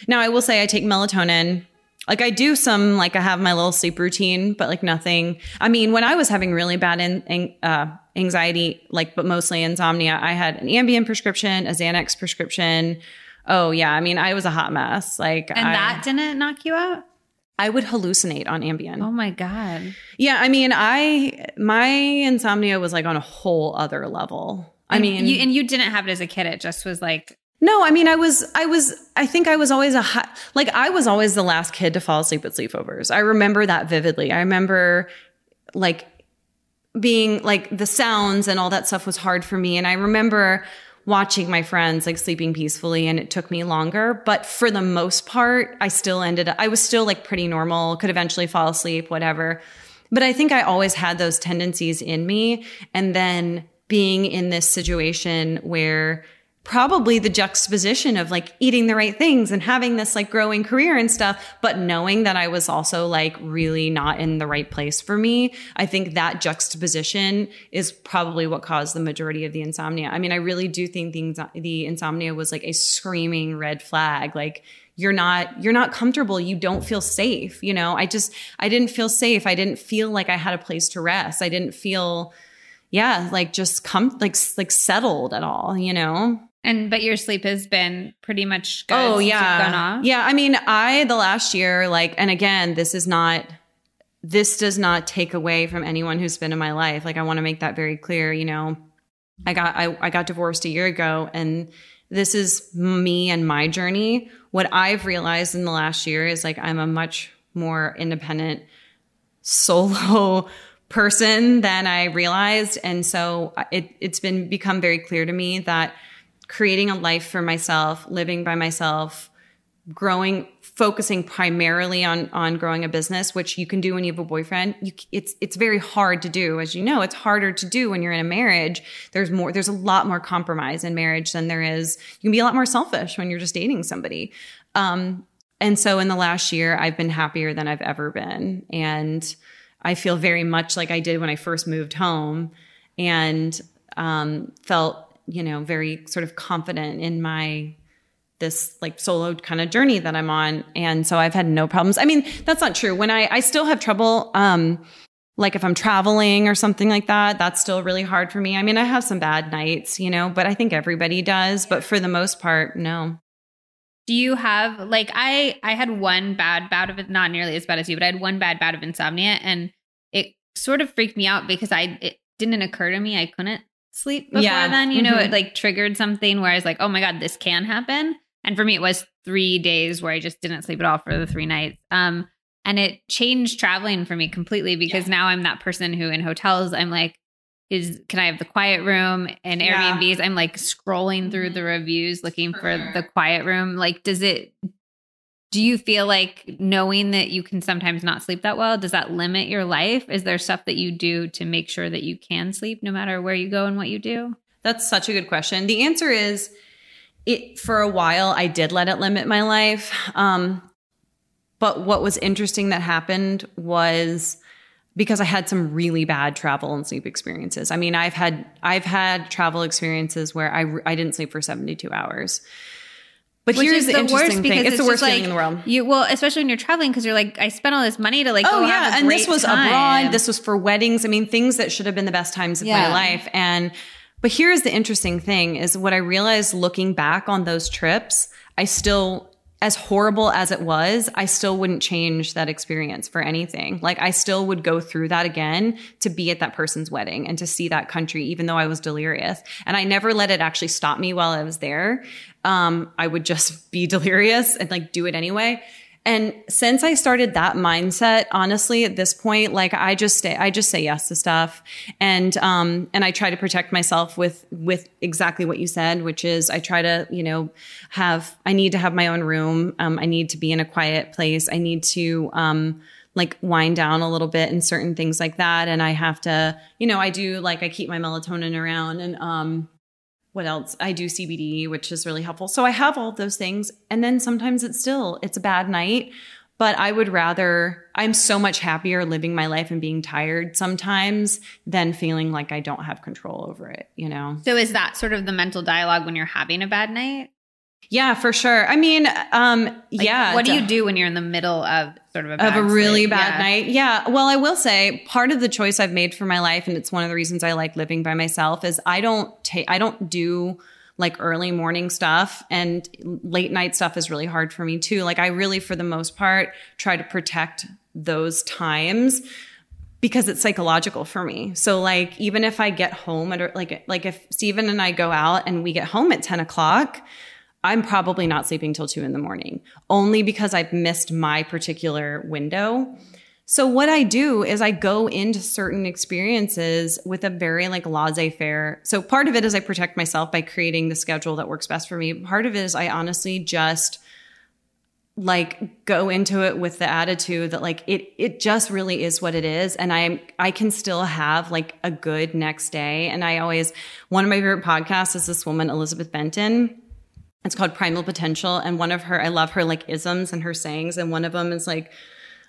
Now i will say i take melatonin like I do some like I have my little sleep routine, but like nothing. I mean, when I was having really bad in, uh, anxiety, like but mostly insomnia, I had an Ambien prescription, a Xanax prescription. Oh yeah, I mean, I was a hot mess. Like, and I, that didn't knock you out. I would hallucinate on Ambien. Oh my god. Yeah, I mean, I my insomnia was like on a whole other level. I mean, you, and you didn't have it as a kid. It just was like no, I mean, I was, I was, I think I was always a, high, like, I was always the last kid to fall asleep at sleepovers. I remember that vividly. I remember like being like the sounds and all that stuff was hard for me. And I remember watching my friends like sleeping peacefully and it took me longer. But for the most part, I still ended up, I was still like pretty normal, could eventually fall asleep, whatever. but I think I always had those tendencies in me. And then being in this situation where probably the juxtaposition of like eating the right things and having this like growing career and stuff, but knowing that I was also like really not in the right place for me. I think that juxtaposition is probably what caused the majority of the insomnia. I mean, I really do think the, the insomnia was like a screaming red flag. Like, you're not you're not comfortable you don't feel safe you know i just i didn't feel safe i didn't feel like i had a place to rest i didn't feel yeah like just come like like settled at all you know and but your sleep has been pretty much good. Oh yeah, yeah. I mean, I the last year, like, and again, this is not. This does not take away from anyone who's been in my life. Like, I want to make that very clear. You know, I got I, I got divorced a year ago, and this is me and my journey. What I've realized in the last year is like I'm a much more independent solo person than I realized, and so it it's been become very clear to me that creating a life for myself, living by myself, growing focusing primarily on on growing a business which you can do when you have a boyfriend. You, it's it's very hard to do as you know. It's harder to do when you're in a marriage. There's more there's a lot more compromise in marriage than there is you can be a lot more selfish when you're just dating somebody. Um, and so in the last year i've been happier than i've ever been. And i feel very much like i did when i first moved home and um, felt you know, very sort of confident in my this like solo kind of journey that I'm on. And so I've had no problems. I mean, that's not true. When I I still have trouble um like if I'm traveling or something like that, that's still really hard for me. I mean, I have some bad nights, you know, but I think everybody does, but for the most part, no. Do you have like I I had one bad bout of it, not nearly as bad as you, but I had one bad bout of insomnia and it sort of freaked me out because I it didn't occur to me I couldn't sleep before yeah. then. You know, mm-hmm. it like triggered something where I was like, oh my God, this can happen. And for me, it was three days where I just didn't sleep at all for the three nights. Um, and it changed traveling for me completely because yeah. now I'm that person who in hotels, I'm like, is can I have the quiet room and Airbnbs? Yeah. I'm like scrolling through mm-hmm. the reviews looking for, for the quiet room. Like, does it do you feel like knowing that you can sometimes not sleep that well does that limit your life? Is there stuff that you do to make sure that you can sleep no matter where you go and what you do? That's such a good question. The answer is it for a while i did let it limit my life um, but what was interesting that happened was because i had some really bad travel and sleep experiences. I mean i've had i've had travel experiences where i i didn't sleep for 72 hours but Which here's the, interesting thing: it's, it's the worst feeling in the world. You well, especially when you're traveling, because you're like, I spent all this money to like. Oh yeah, and this was time. abroad. This was for weddings. I mean, things that should have been the best times of yeah. my life. And but here's the interesting thing: is what I realized looking back on those trips, I still as horrible as it was, I still wouldn't change that experience for anything. Like I still would go through that again to be at that person's wedding and to see that country, even though I was delirious. And I never let it actually stop me while I was there. Um, I would just be delirious and like do it anyway. And since I started that mindset, honestly, at this point, like I just stay, I just say yes to stuff. And, um, and I try to protect myself with, with exactly what you said, which is I try to, you know, have, I need to have my own room. Um, I need to be in a quiet place. I need to, um, like wind down a little bit and certain things like that. And I have to, you know, I do like I keep my melatonin around and um what else? I do CBD, which is really helpful. So I have all those things. And then sometimes it's still, it's a bad night, but I would rather, I'm so much happier living my life and being tired sometimes than feeling like I don't have control over it, you know? So is that sort of the mental dialogue when you're having a bad night? Yeah, for sure. I mean, um, like, yeah. What do you do when you're in the middle of sort of a of a really bad yeah. night? Yeah. Well, I will say part of the choice I've made for my life, and it's one of the reasons I like living by myself, is I don't take, I don't do like early morning stuff and late night stuff is really hard for me too. Like I really, for the most part, try to protect those times because it's psychological for me. So like even if I get home at like like if Steven and I go out and we get home at 10 o'clock, I'm probably not sleeping till two in the morning, only because I've missed my particular window. So what I do is I go into certain experiences with a very like laissez-faire. So part of it is I protect myself by creating the schedule that works best for me. Part of it is I honestly just like go into it with the attitude that like it it just really is what it is and I I can still have like a good next day and I always one of my favorite podcasts is this woman Elizabeth Benton it's called Primal Potential and one of her I love her like isms and her sayings and one of them is like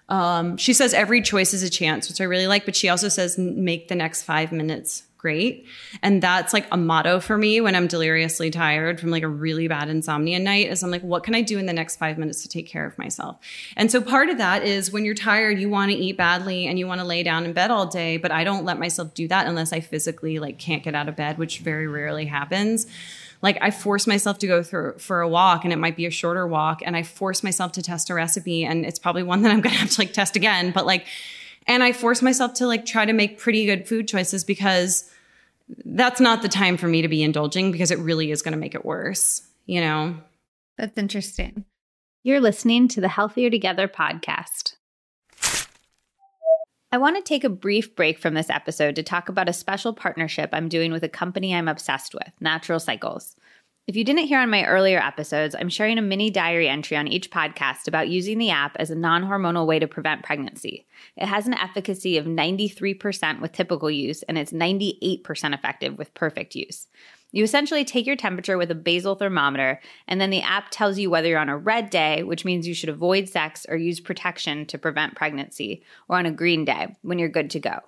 um, she says every choice is a chance, which I really like, but she also says make the next five minutes great. And that's like a motto for me when I'm deliriously tired from like a really bad insomnia night is I'm like, what can I do in the next five minutes to take care of myself? And so part of that is when you're tired, you want to eat badly and you want to lay down in bed all day, but I don't let myself do that unless I physically like can't get out of bed, which very rarely happens like I force myself to go through for a walk and it might be a shorter walk and I force myself to test a recipe and it's probably one that I'm going to have to like test again, but like and I force myself to like try to make pretty good food choices because that's not the time for me to be indulging because it really is going to make it worse, you know. That's interesting. You're listening to the Healthier Together podcast. I want to take a brief break from this episode to talk about a special partnership I'm doing with a company I'm obsessed with, Natural Cycles. If you didn't hear on my earlier episodes, I'm sharing a mini diary entry on each podcast about using the app as a non hormonal way to prevent pregnancy. It has an efficacy of 93% with typical use, and it's 98% effective with perfect use. You essentially take your temperature with a basal thermometer, and then the app tells you whether you're on a red day, which means you should avoid sex or use protection to prevent pregnancy, or on a green day, when you're good to go.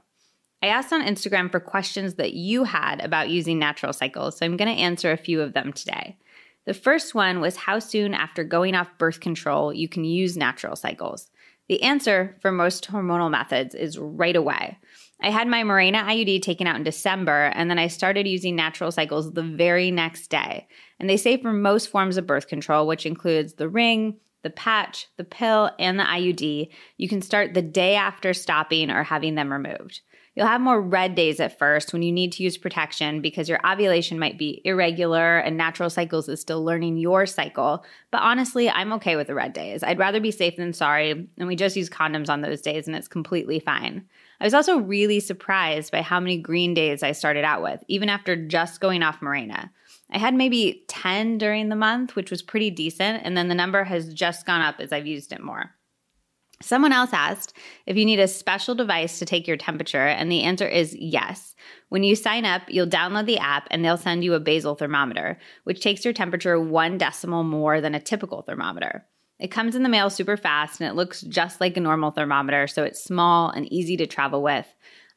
I asked on Instagram for questions that you had about using natural cycles, so I'm going to answer a few of them today. The first one was how soon after going off birth control you can use natural cycles. The answer for most hormonal methods is right away. I had my Mirena IUD taken out in December, and then I started using natural cycles the very next day. And they say for most forms of birth control, which includes the ring, the patch, the pill, and the IUD, you can start the day after stopping or having them removed. You'll have more red days at first when you need to use protection because your ovulation might be irregular and natural cycles is still learning your cycle. But honestly, I'm okay with the red days. I'd rather be safe than sorry, and we just use condoms on those days and it's completely fine. I was also really surprised by how many green days I started out with, even after just going off Mirena. I had maybe 10 during the month, which was pretty decent, and then the number has just gone up as I've used it more. Someone else asked if you need a special device to take your temperature, and the answer is yes. When you sign up, you'll download the app and they'll send you a basal thermometer, which takes your temperature one decimal more than a typical thermometer. It comes in the mail super fast and it looks just like a normal thermometer, so it's small and easy to travel with.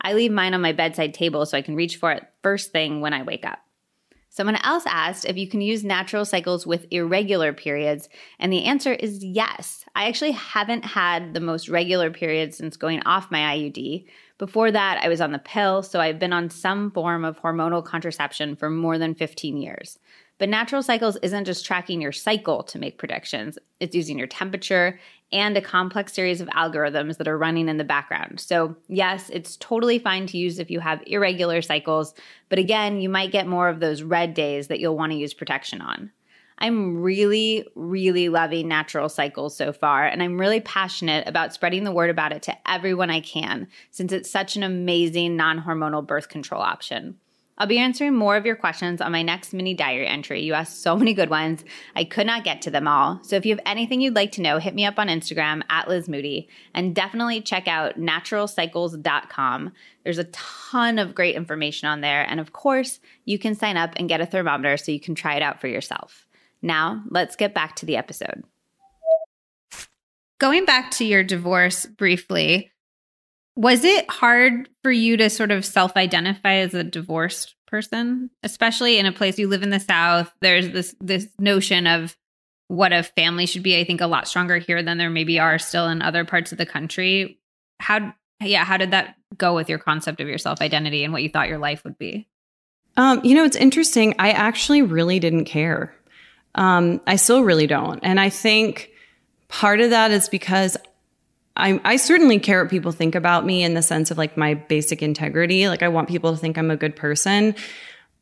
I leave mine on my bedside table so I can reach for it first thing when I wake up. Someone else asked if you can use natural cycles with irregular periods, and the answer is yes. I actually haven't had the most regular periods since going off my IUD. Before that, I was on the pill, so I've been on some form of hormonal contraception for more than 15 years. But natural cycles isn't just tracking your cycle to make predictions, it's using your temperature and a complex series of algorithms that are running in the background. So, yes, it's totally fine to use if you have irregular cycles, but again, you might get more of those red days that you'll want to use protection on. I'm really, really loving natural cycles so far, and I'm really passionate about spreading the word about it to everyone I can since it's such an amazing non hormonal birth control option. I'll be answering more of your questions on my next mini diary entry. You asked so many good ones. I could not get to them all. So if you have anything you'd like to know, hit me up on Instagram at Liz Moody and definitely check out naturalcycles.com. There's a ton of great information on there. And of course, you can sign up and get a thermometer so you can try it out for yourself. Now, let's get back to the episode. Going back to your divorce briefly, was it hard for you to sort of self identify as a divorced person, especially in a place you live in the South? There's this this notion of what a family should be. I think a lot stronger here than there maybe are still in other parts of the country. How yeah, how did that go with your concept of your self identity and what you thought your life would be? Um, you know, it's interesting. I actually really didn't care. Um, I still really don't, and I think part of that is because I, I certainly care what people think about me in the sense of like my basic integrity. Like I want people to think I'm a good person,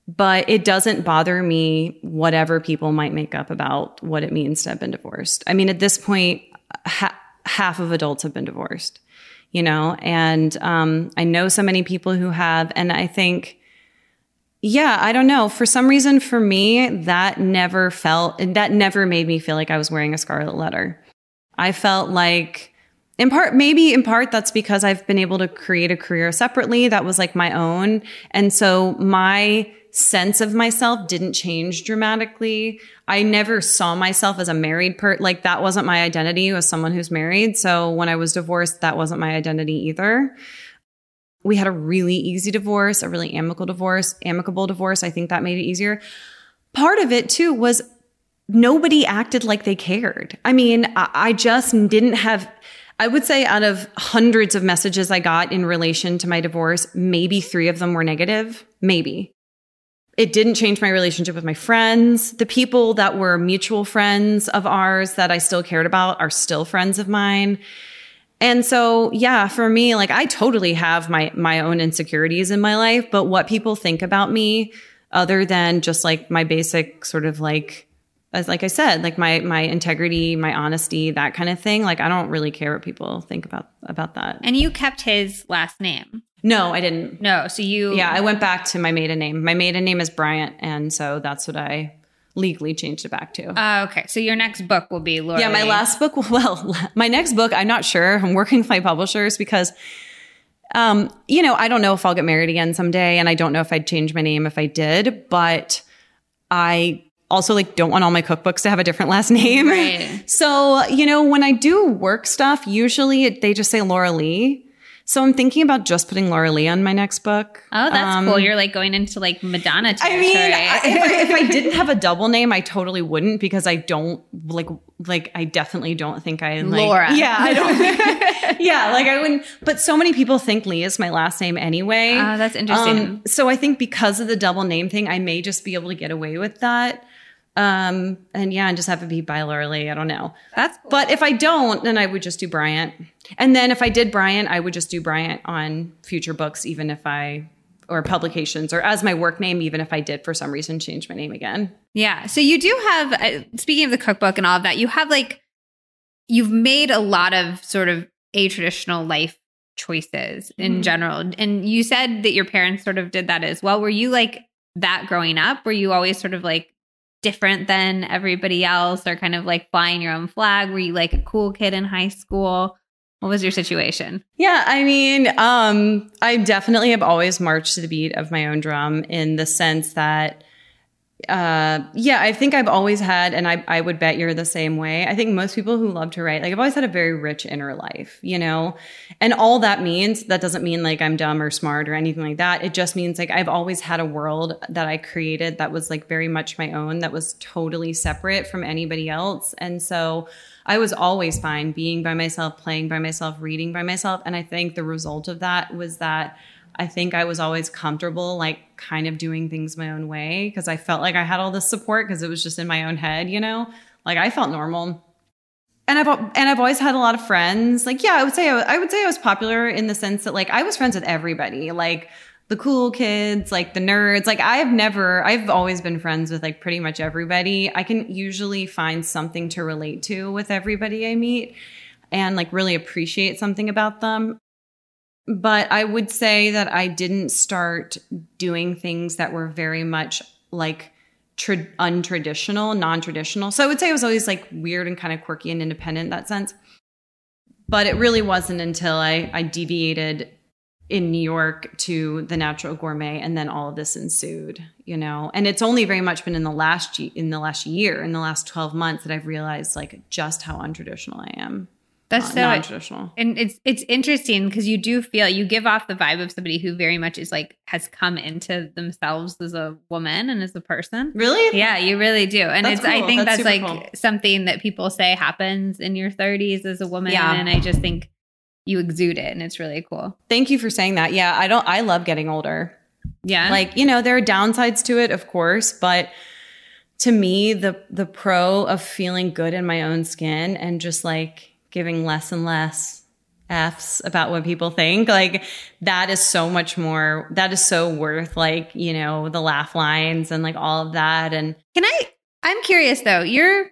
but it doesn't bother me whatever people might make up about what it means to have been divorced. I mean, at this point, ha- half of adults have been divorced, you know, and um, I know so many people who have, and I think. Yeah, I don't know. For some reason, for me, that never felt, that never made me feel like I was wearing a scarlet letter. I felt like in part maybe in part that's because I've been able to create a career separately that was like my own and so my sense of myself didn't change dramatically. I never saw myself as a married per like that wasn't my identity as someone who's married. So when I was divorced, that wasn't my identity either. We had a really easy divorce, a really amicable divorce, amicable divorce. I think that made it easier. Part of it too was nobody acted like they cared. I mean, I, I just didn't have I would say out of hundreds of messages I got in relation to my divorce, maybe three of them were negative. Maybe. It didn't change my relationship with my friends. The people that were mutual friends of ours that I still cared about are still friends of mine. And so, yeah, for me, like I totally have my, my own insecurities in my life, but what people think about me other than just like my basic sort of like, as like I said, like my, my integrity, my honesty, that kind of thing. Like I don't really care what people think about, about that. And you kept his last name. No, I didn't. No, so you Yeah, I went back to my maiden name. My maiden name is Bryant, and so that's what I legally changed it back to. Uh, okay, so your next book will be Laura. yeah, my last book. Well, my next book, I'm not sure. I'm working with my publishers because, um, you know, I don't know if I'll get married again someday, and I don't know if I'd change my name if I did. But I also like don't want all my cookbooks to have a different last name. Right. So you know, when I do work stuff, usually it, they just say Laura Lea. So I'm thinking about just putting Laura Lea on my next book. Oh, that's Um, cool. You're like going into like Madonna I territory. mean, I- if, I, if I didn't have a double name, I totally wouldn't because I don't like like I definitely don't think I like Laura. Yeah, I don't. yeah, like I wouldn't. But so many people think Lea is my last name anyway. Oh, that's interesting. Um, so I think because of the double name thing, I may just be able to get away with that. Um, and yeah, and just have it be bilaterally. I don't know. that's cool. But if I don't, then I would just do Bryant. And then if I did Bryant, I would just do Bryant on future books, even if I or publications or as my work name, even if I did for some reason change my name again. Yeah. So you do have, uh, speaking of the cookbook and all of that, you have like, you've made a lot of sort of a traditional life choices in Mhm. general. And you said that your parents sort of did that as well. Were you like that growing up? Were you always sort of like different than everybody else or kind of like flying your own flag? Were you like a cool kid in high school? What was your situation? Yeah, I mean, um, I definitely have always marched to the beat of my own drum in the sense that, uh, yeah, I think I've always had, and I, I would bet you're the same way. I think most people who love to write, like, I've always had a very rich inner life, you know? And all that means, that doesn't mean like I'm dumb or smart or anything like that. It just means like I've always had a world that I created that was like very much my own, that was totally separate from anybody else. And so, I was always fine being by myself, playing by myself, reading by myself. And I think the result of that was that I think I was always comfortable, like kind of doing things my own way because I felt like I had all this support because it was just in my own head, you know? Like I felt normal. And I've and I've always had a lot of friends. Like, yeah, I would say I, I would say I was popular in the sense that like I was friends with everybody. Like the cool kids, like the nerds. Like I've never, I've always been friends with like pretty much everybody. I can usually find something to relate to with everybody I meet and like really appreciate something about them. But I would say that I didn't start doing things that were very much like tra- untraditional, non traditional. So I would say I was always like weird and kind of quirky and independent in that sense. But it really wasn't until I, I deviated in New York to the natural gourmet and then all of this ensued, you know. And it's only very much been in the last in the last year, in the last 12 months that I've realized like just how untraditional I am. That's Uh, so non-traditional. And it's it's interesting because you do feel you give off the vibe of somebody who very much is like has come into themselves as a woman and as a person. Really? Yeah, you really do. And That's it's I think That's that's, like cool. something that people say happens in your 30s as a woman Yeah. and I just think you exude it and it's really cool. Thank you for saying that. Yeah, I don't I love getting older. Yeah. Like, you know, there are downsides to it, of course, but to me, the the pro of feeling good in my own skin and just like giving less and less F's about what people think, like that is so much more that is so worth like, you know, the laugh lines and like all of that. And Can I? I'm curious though. You're,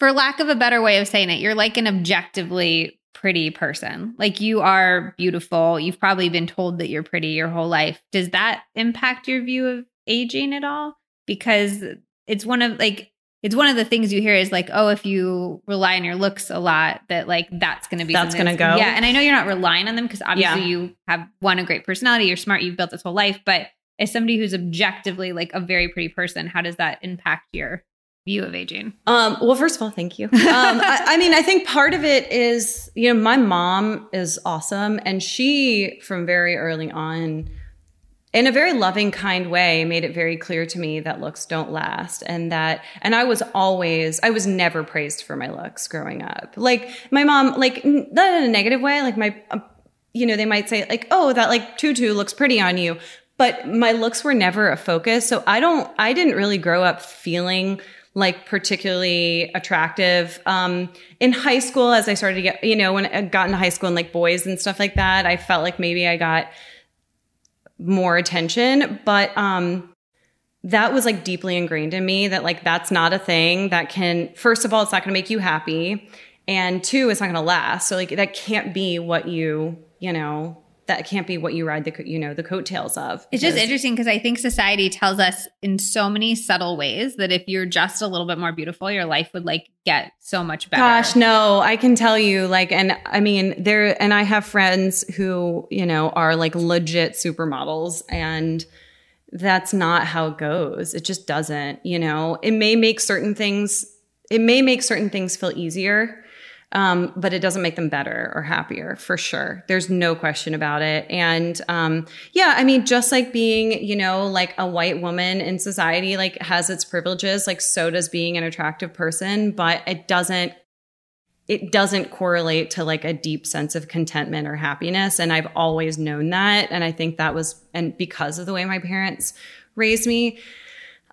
for lack of a better way of saying it, you're like an objectively pretty person. Like you are beautiful. You've probably been told that you're pretty your whole life. Does that impact your view of aging at all? Because it's one of like it's one of the things you hear is like, oh, if you rely on your looks a lot, that like that's going to be That's gonna go. Yeah, and I know you're not relying on them because obviously Yeah. you have one a great personality, you're smart, you've built this whole life, but as somebody who's objectively like a very pretty person, how does that impact your view of aging? Um, well, first of all, thank you. Um, I, I mean, I think part of it is, you know, my mom is awesome, and she, from very early on, in a very loving, kind way, made it very clear to me that looks don't last, and that, and I was always, I was never praised for my looks growing up. Like my mom, like not in a negative way, like my, uh, you know, they might say like, oh, that like tutu looks pretty on you. But my looks were never a focus. So I don't, I didn't really grow up feeling like particularly attractive. Um, in high school, as I started to get, you know, when I got into high school and like boys and stuff like that, I felt like maybe I got more attention. But, um, that was like deeply ingrained in me that like that's not a thing that can first of all it's not going to make you happy and two it's not going to last so like that can't be what you you know that can't be what you ride the you know the coattails of It's just interesting because I think society tells us in so many subtle ways that if you're just a little bit more beautiful, your life would like get so much better. Gosh, no, I can tell you, like, and I mean, there, and I have friends who, you know, are like legit supermodels, and that's not how it goes. It just doesn't, you know, it may make certain things, it may make certain things feel easier. Um, but it doesn't make them better or happier for sure. There's no question about it. And um, yeah, I mean, just like being, you know, like a white woman in society, like has its privileges, like so does being an attractive person, but it doesn't it doesn't correlate to like a deep sense of contentment or happiness and i've always known that and i think that was and because of the way my parents raised me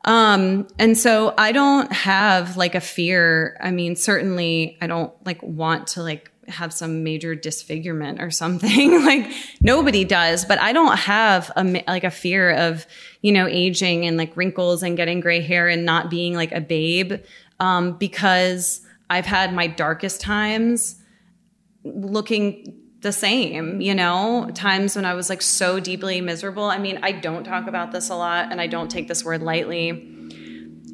um and so i don't have like a fear. I mean certainly i don't like want to like have some major disfigurement or something. Like nobody does but i don't have a like a fear of you know aging and like wrinkles and getting gray hair and not being like a babe. Um because i've had my darkest times looking the same, you know, times when I was like so deeply miserable. I mean, I don't talk about this a lot and I don't take this word lightly.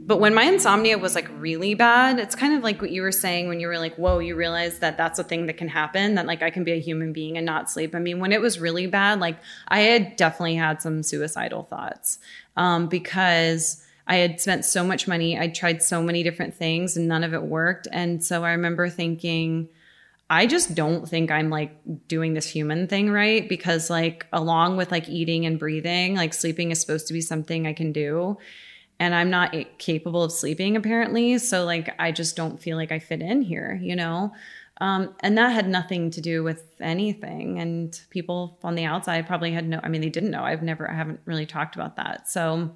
But when my insomnia was like really bad, it's kind of like what you were saying when you were like, whoa, you realize that that's a thing that can happen, that like I can be a human being and not sleep. I mean, when it was really bad, like I had definitely had some suicidal thoughts um, because I had spent so much money. I tried so many different things and none of it worked. And so I remember thinking, I just don't think I'm like doing this human thing right because like along with like eating and breathing, like sleeping is supposed to be something I can do and I'm not capable of sleeping apparently, so like I just don't feel like I fit in here, you know? Um, and that had nothing to do with anything. And people on the outside probably had no, I mean, they didn't know. I've never, I haven't really talked about that. So,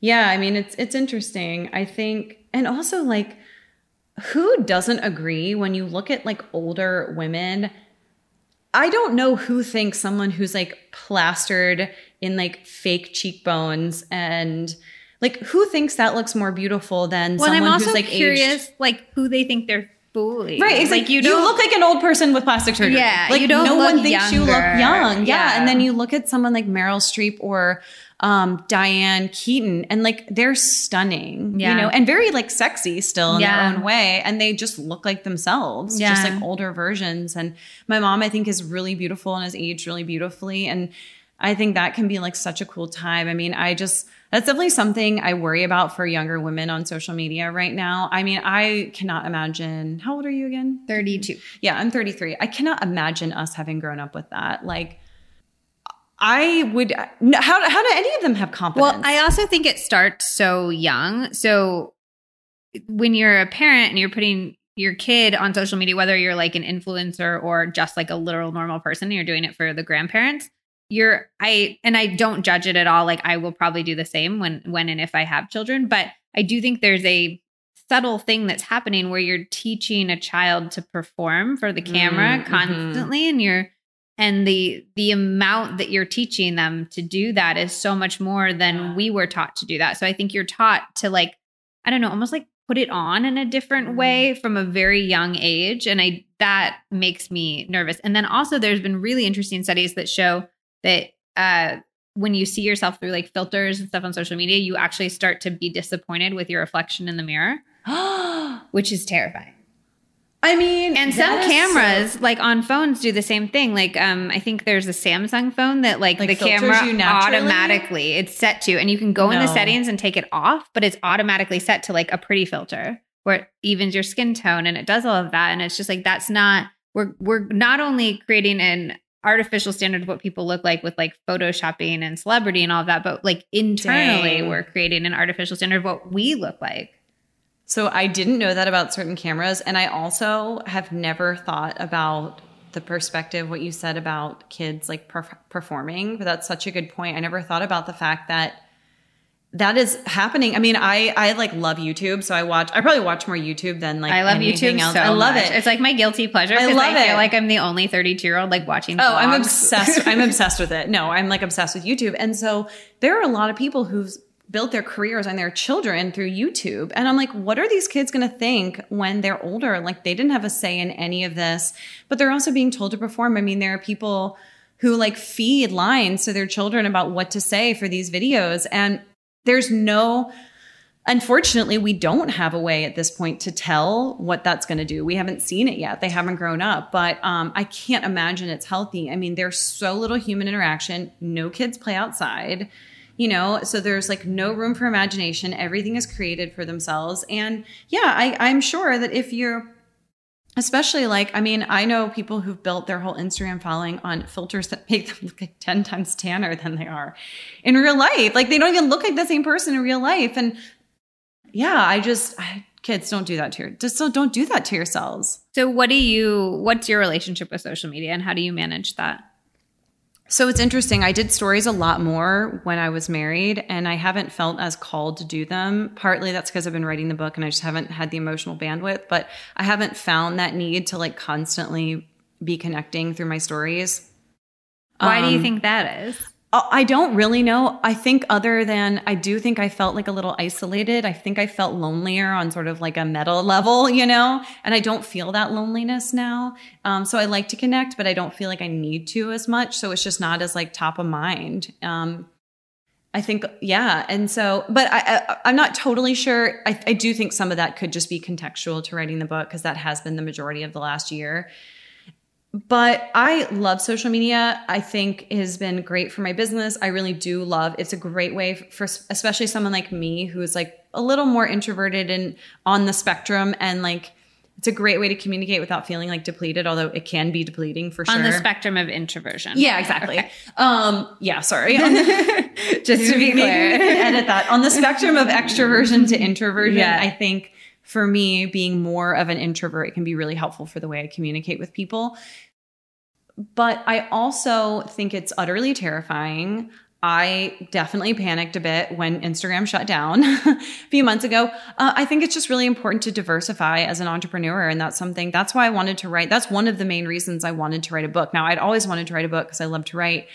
yeah, I mean, it's it's interesting. I think, and also like, who doesn't agree when you look at like older women? I don't know who thinks someone who's like plastered in like fake cheekbones and like who thinks that looks more beautiful than Well, someone I'm also who's like curious, aged. like who they think they're fooling. Right, it's like, you, don't look like an old person with plastic surgery. Yeah, like you don't no one thinks you look young. Yeah. Yeah. and then you look at someone like Meryl Streep or um, Diane Keaton, and like they're stunning. Yeah. you know, and very like sexy still in Yeah. their own way, and they just look like themselves, Yeah. just like older versions. And my mom, I think, is really beautiful and has aged really beautifully, and I think that can be like such a cool time. I mean, I just that's definitely something I worry about for younger women on social media right now. I mean, I cannot imagine. How old are you again? 32. Yeah, I'm 33. I cannot imagine us having grown up with that. Like, I would. How how do any of them have confidence? Well, I also think it starts so young. So when you're a parent and you're putting your kid on social media, whether you're like an influencer or just like a literal normal person, and you're doing it for the grandparents. You're I and I don't judge it at all. Like I will probably do the same when when and if I have children, but I do think there's a subtle thing that's happening where you're teaching a child to perform for the camera Mm, constantly and you're and the the amount that you're teaching them to do that is so much more than we were taught to do that. So i think you're taught to like i don't know almost like put it on in a different Mm. way from a very young age. And i that makes me nervous. And then also there's been really interesting studies that show that uh when you see yourself through like filters and stuff on social media, you actually start to be disappointed with your reflection in the mirror, which is terrifying. I mean, And some cameras, so- like on phones, do the same thing. Like, um, I think there's a Samsung phone that, like, Like the camera automatically it's set to, and you can go in the settings and take it off, but it's automatically set to like a pretty filter where it evens your skin tone and it does all of that. And it's just like that's not we're we're not only creating an artificial standard of what people look like with like photoshopping and celebrity and all of that, but like internally Dang. we're creating an artificial standard of what we look like. So I didn't know that about certain cameras. And I also have never thought about the perspective, what you said about kids like perf- performing. But that's such a good point. I never thought about the fact that that is happening. I mean, I, I like love YouTube. So I watch, I probably watch more YouTube than like I love anything YouTube else. so I love much. it. It's like my guilty pleasure. I love I feel it. like I'm the only 32 year old like watching. Oh, I'm obsessed. I'm obsessed with it. No, I'm like obsessed with YouTube. And so there are a lot of people who've built their careers and their children through YouTube. And I'm like, what are these kids going to think when they're older? Like they didn't have a say in any of this, but they're also being told to perform. I mean, there are people who like feed lines to their children about what to say for these videos. And there's no, unfortunately, we don't have a way at this point to tell what that's going to do. We haven't seen it yet. They haven't grown up, but um, I can't imagine it's healthy. I mean, there's so little human interaction. No kids play outside, you know, so there's like no room for imagination. Everything is created for themselves. And yeah, I, I'm sure that if you're especially like i mean i know people who've built their whole instagram following on filters that make them look like 10 times tanner than they are in real life like they don't even look like the same person in real life and yeah i just I, kids don't do that to your just don't, don't do that to yourselves So, what do you? What's your relationship with social media, and how do you manage that? So it's interesting. I did stories a lot more when i was married and i haven't felt as called to do them. Partly that's because i've been writing the book and i just haven't had the emotional bandwidth but i haven't found that need to like constantly be connecting through my stories. Why do you Um, think that is? Uh, I don't really know. I think other than I do think I felt like a little isolated. I think I felt lonelier on sort of like a meta level, you know, and I don't feel that loneliness now. Um, so I like to connect, but I don't feel like I need to as much. So it's just not as like top of mind. Um, I think, yeah. And so, but I, I, I'm not totally sure. I, I do think some of that could just be contextual to writing the book because that has been the majority of the last year but I love social media. I think it has been great for my business. I really do love. It's a great way for especially someone like me who is like a little more introverted and on the spectrum and like it's a great way to communicate without feeling like depleted, although it can be depleting for sure. On the spectrum of introversion. yeah, exactly. Okay. Um, yeah, sorry. The- Just to be clear. edit that. On the spectrum of extroversion to introversion, Yeah. I think for me, being more of an introvert, it can be really helpful for the way I communicate with people. But I also think it's utterly terrifying. I definitely panicked a bit when Instagram shut down a few months ago. Uh, I think it's just really important to diversify as an entrepreneur. And that's something, that's why I wanted to write. That's one of the main reasons I wanted to write a book. Now, I'd always wanted to write a book because I love to write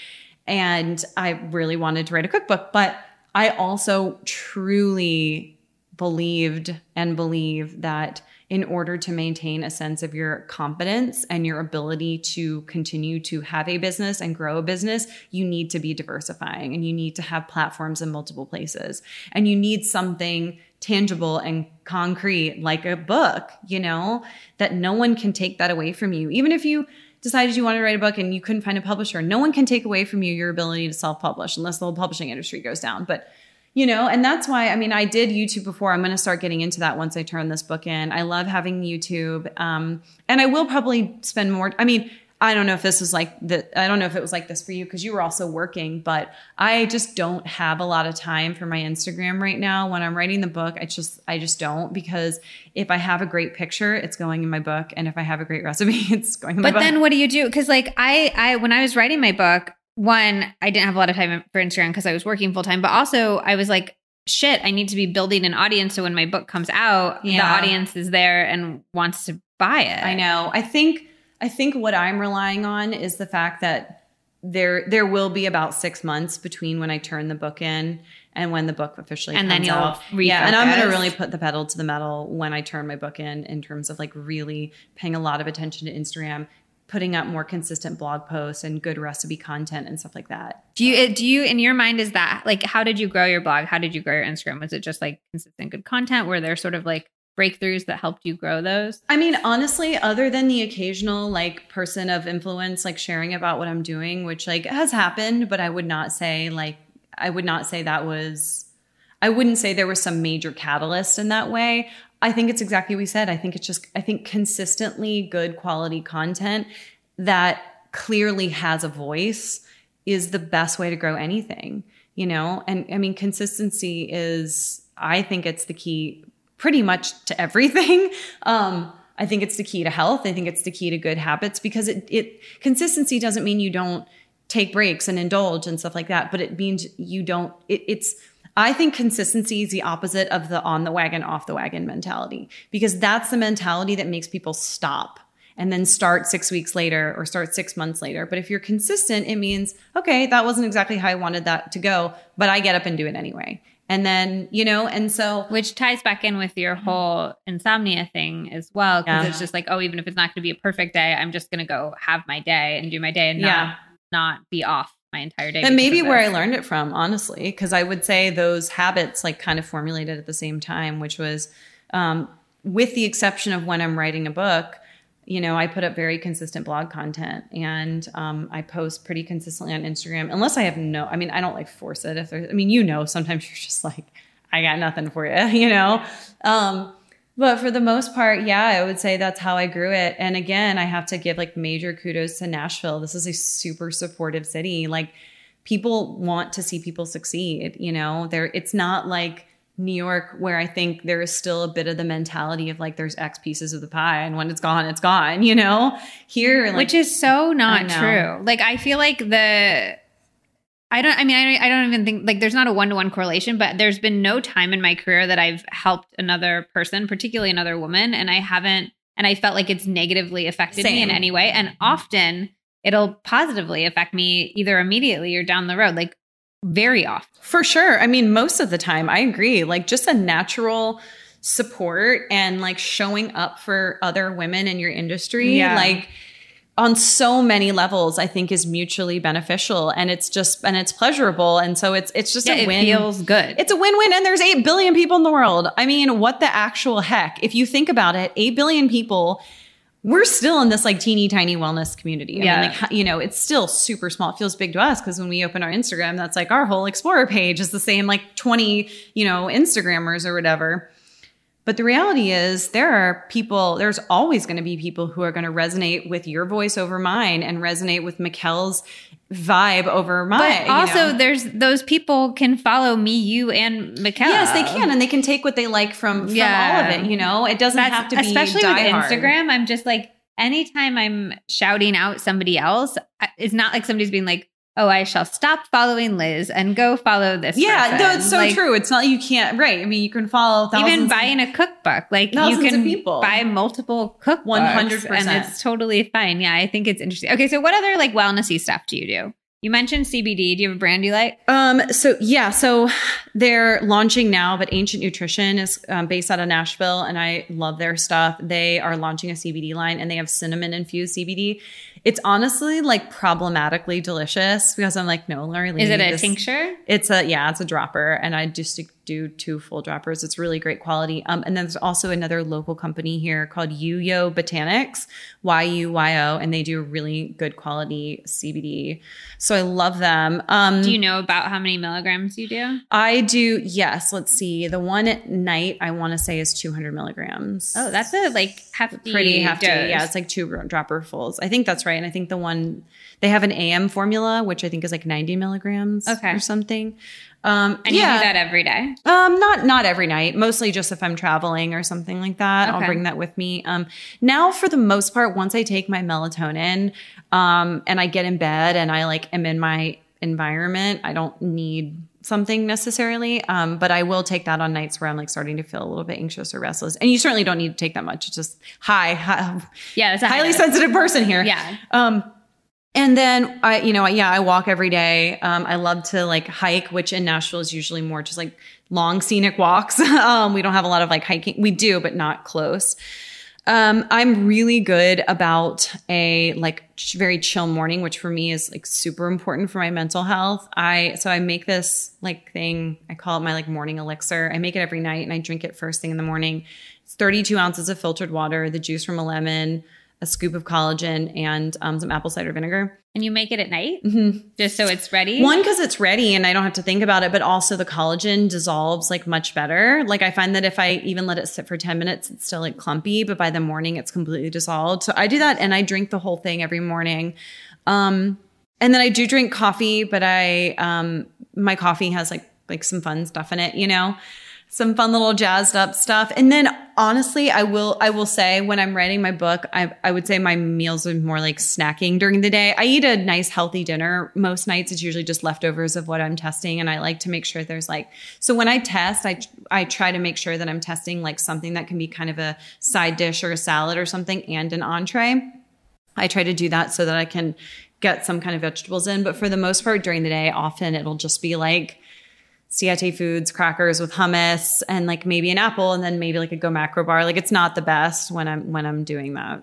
and I really wanted to write a cookbook, but I also truly believed and believe that in order to maintain a sense of your competence and your ability to continue to have a business and grow a business, you need to be diversifying and you need to have platforms in multiple places. And you need something tangible and concrete like a book, you know, that no one can take that away from you. Even if you decided you wanted to write a book and you couldn't find a publisher, no one can take away from you your ability to self publish unless the whole publishing industry goes down. But you know, and that's why I mean, I did YouTube before. I'm going to start getting into that once I turn this book in. I love having YouTube, um, and I will probably spend more. I mean, I don't know if this was like the. I don't know if it was like this for you because you were also working, but I just don't have a lot of time for my Instagram right now. When I'm writing the book, I just I just don't because if I have a great picture, it's going in my book, and if I have a great recipe, it's going in my book But then what do you do? Because like I, I when I was writing my book, one I didn't have a lot of time for Instagram because I was working full time, but also I was like, shit, I need to be building an audience so when my book comes out, the audience is there and wants to buy it. I know. I think I think what I'm relying on is the fact that there there will be about six months between when I turn the book in and when the book officially And then comes you'll out. Yeah, and I'm gonna really put the pedal to the metal when I turn my book in in terms of like really paying a lot of attention to Instagram, putting up more consistent blog posts and good recipe content and stuff like that. Do you do you in your mind is that like how did you grow your blog? How did you grow your Instagram? Was it just like consistent good content? Were there sort of like breakthroughs that helped you grow those? I mean, honestly, other than the occasional like person of influence like sharing about what I'm doing, which like has happened, but I would not say like I would not say that was I wouldn't say there was some major catalyst in that way. I think it's exactly what we said. I think it's just I think consistently good quality content that clearly has a voice is the best way to grow anything, you know? And I mean consistency is I think it's the key pretty much to everything. Um, I think it's the key to health. I think it's the key to good habits because it, it consistency doesn't mean you don't take breaks and indulge and stuff like that, but it means you don't. It, it's I think consistency is the opposite of the on the wagon, off the wagon mentality because that's the mentality that makes people stop and then start six weeks later or start six months later. But if you're consistent, it means, okay, that wasn't exactly how I wanted that to go, but I get up and do it anyway. And then, you know, and so. Which ties back in with your whole insomnia thing as well. Because Yeah. it's just like, oh, even if it's not going to be a perfect day, I'm just going to go have my day and do my day and Yeah. not, not be off my entire day. And maybe where I learned it from, honestly, because I would say those habits like kind of formulated at the same time, which was um, with the exception of when I'm writing a book, you know, I put up very consistent blog content and um, I post pretty consistently on Instagram, unless I have no, I mean, I don't like force it. If there's, I mean, you know, sometimes you're just like, I got nothing for you, you know? Um, but for the most part, yeah, I would say that's how I grew it. And again, I have to give like major kudos to Nashville. This is a super supportive city. Like people want to see people succeed, you know? There it's not like New York where I think there is still a bit of the mentality of like there's X pieces of the pie and when it's gone, it's gone, you know? Here like which is so not true. Like I feel like the I don't I mean I don't, I don't even think like there's not a one-to-one correlation, but there's been no time in my career that I've helped another person, particularly another woman, and I haven't and I felt like it's negatively affected me in any way and mm-hmm. often it'll positively affect me either immediately or down the road like very often. For sure. I mean, most of the time, I agree. Like, just a natural support and like showing up for other women in your industry, Yeah. like on so many levels, I think is mutually beneficial and it's just, and it's pleasurable. And so it's, it's just Yeah, a win it feels good. It's a win-win and there's 8 billion people in the world. I mean, what the actual heck? If you think about it, 8 billion people, we're still in this like teeny tiny wellness community. I Yeah. mean, like, you know, it's still super small. It feels big to us because when we open our Instagram, that's like our whole Explorer page is the same like 20, you know, Instagrammers or whatever. But the reality is, there are people, there's always going to be people who are going to resonate with your voice over mine and resonate with Mikkel's vibe over mine. but you also know? there's those people can follow me, you and Michaela. Yes, they can, and they can take what they like from, from Yeah. all of it. You know, it doesn't That's have to be especially with diehard. Instagram. I'm just like anytime I'm shouting out somebody else, it's not like somebody's being like, "Oh, I shall stop following Liz and go follow this." Yeah, person." no, it's so Like, true. It's not you can't right. I mean, you can follow thousands Even of- buying a cookbook, like you of can people. buy multiple cookbooks, 100%. and it's totally fine. Yeah, I think it's interesting. Okay, so what other like wellnessy stuff do you do? You mentioned CBD. Do you have a brand you like? Um, so yeah, so they're launching now, but Ancient Nutrition is um, based out of Nashville, and I love their stuff. They are launching a CBD line, and they have cinnamon infused CBD. It's honestly like problematically delicious because I'm like, no, Larry, Is it a tincture? It's a yeah, it's a dropper, and I just do two full droppers. It's really great quality. Um, and then there's also another local company here called Yuyo Botanics, Y U Y O, and they do really good quality CBD. So I love them. Um, Do you know about how many milligrams you do? I do. Yes. Let's see. The one at night I want to say is 200 milligrams. Oh, that's a like hefty, pretty hefty. dose. Yeah, it's like two dropper fulls. I think that's right. And I think the one they have an AM formula, which I think is like 90 milligrams Okay. or something. Um, and yeah. you do that every day. Um, not not every night. Mostly just if I'm traveling or something like that. I'll bring that with me. Um, now for the most part, once I take my melatonin, um, and I get in bed and I like am in my environment, I don't need something necessarily. Um, but I will take that on nights where I'm like starting to feel a little bit anxious or restless. And you certainly don't need to take that much. It's just high, hi Yeah, high highly dose. sensitive person here. Yeah. Um, and then I, you know, yeah, I walk every day. Um, I love to like hike, which in Nashville is usually more just like long scenic walks. um, we don't have a lot of like hiking. We do, but not close. Um, I'm really good about a like very chill morning, which for me is like super important for my mental health. I so I make this like thing. I call it my like morning elixir. I make it every night and I drink it first thing in the morning. It's 32 ounces of filtered water, the juice from a lemon, a scoop of collagen, and um, some apple cider vinegar. And you make it at night Mm-hmm. just so it's ready. One, because it's ready and I don't have to think about it, but also the collagen dissolves like much better. Like I find that if I even let it sit for 10 minutes, it's still like clumpy, but by the morning it's completely dissolved. So I do that and I drink the whole thing every morning. Um, and then I do drink coffee, but I, um, my coffee has like, like some fun stuff in it, you know? Some fun little jazzed up stuff. And then honestly, I will I will say when I'm writing my book, I I would say my meals are more like snacking during the day. I eat a nice healthy dinner most nights. It's usually just leftovers of what I'm testing and I like to make sure there's like so when I test, I I try to make sure that I'm testing like something that can be kind of a side dish or a salad or something and an entree. I try to do that so that I can get some kind of vegetables in, but for the most part during the day, often it'll just be like Siete Foods crackers with hummus and like maybe an apple and then maybe like a Go Macro bar. Like it's not the best when I'm when I'm doing that.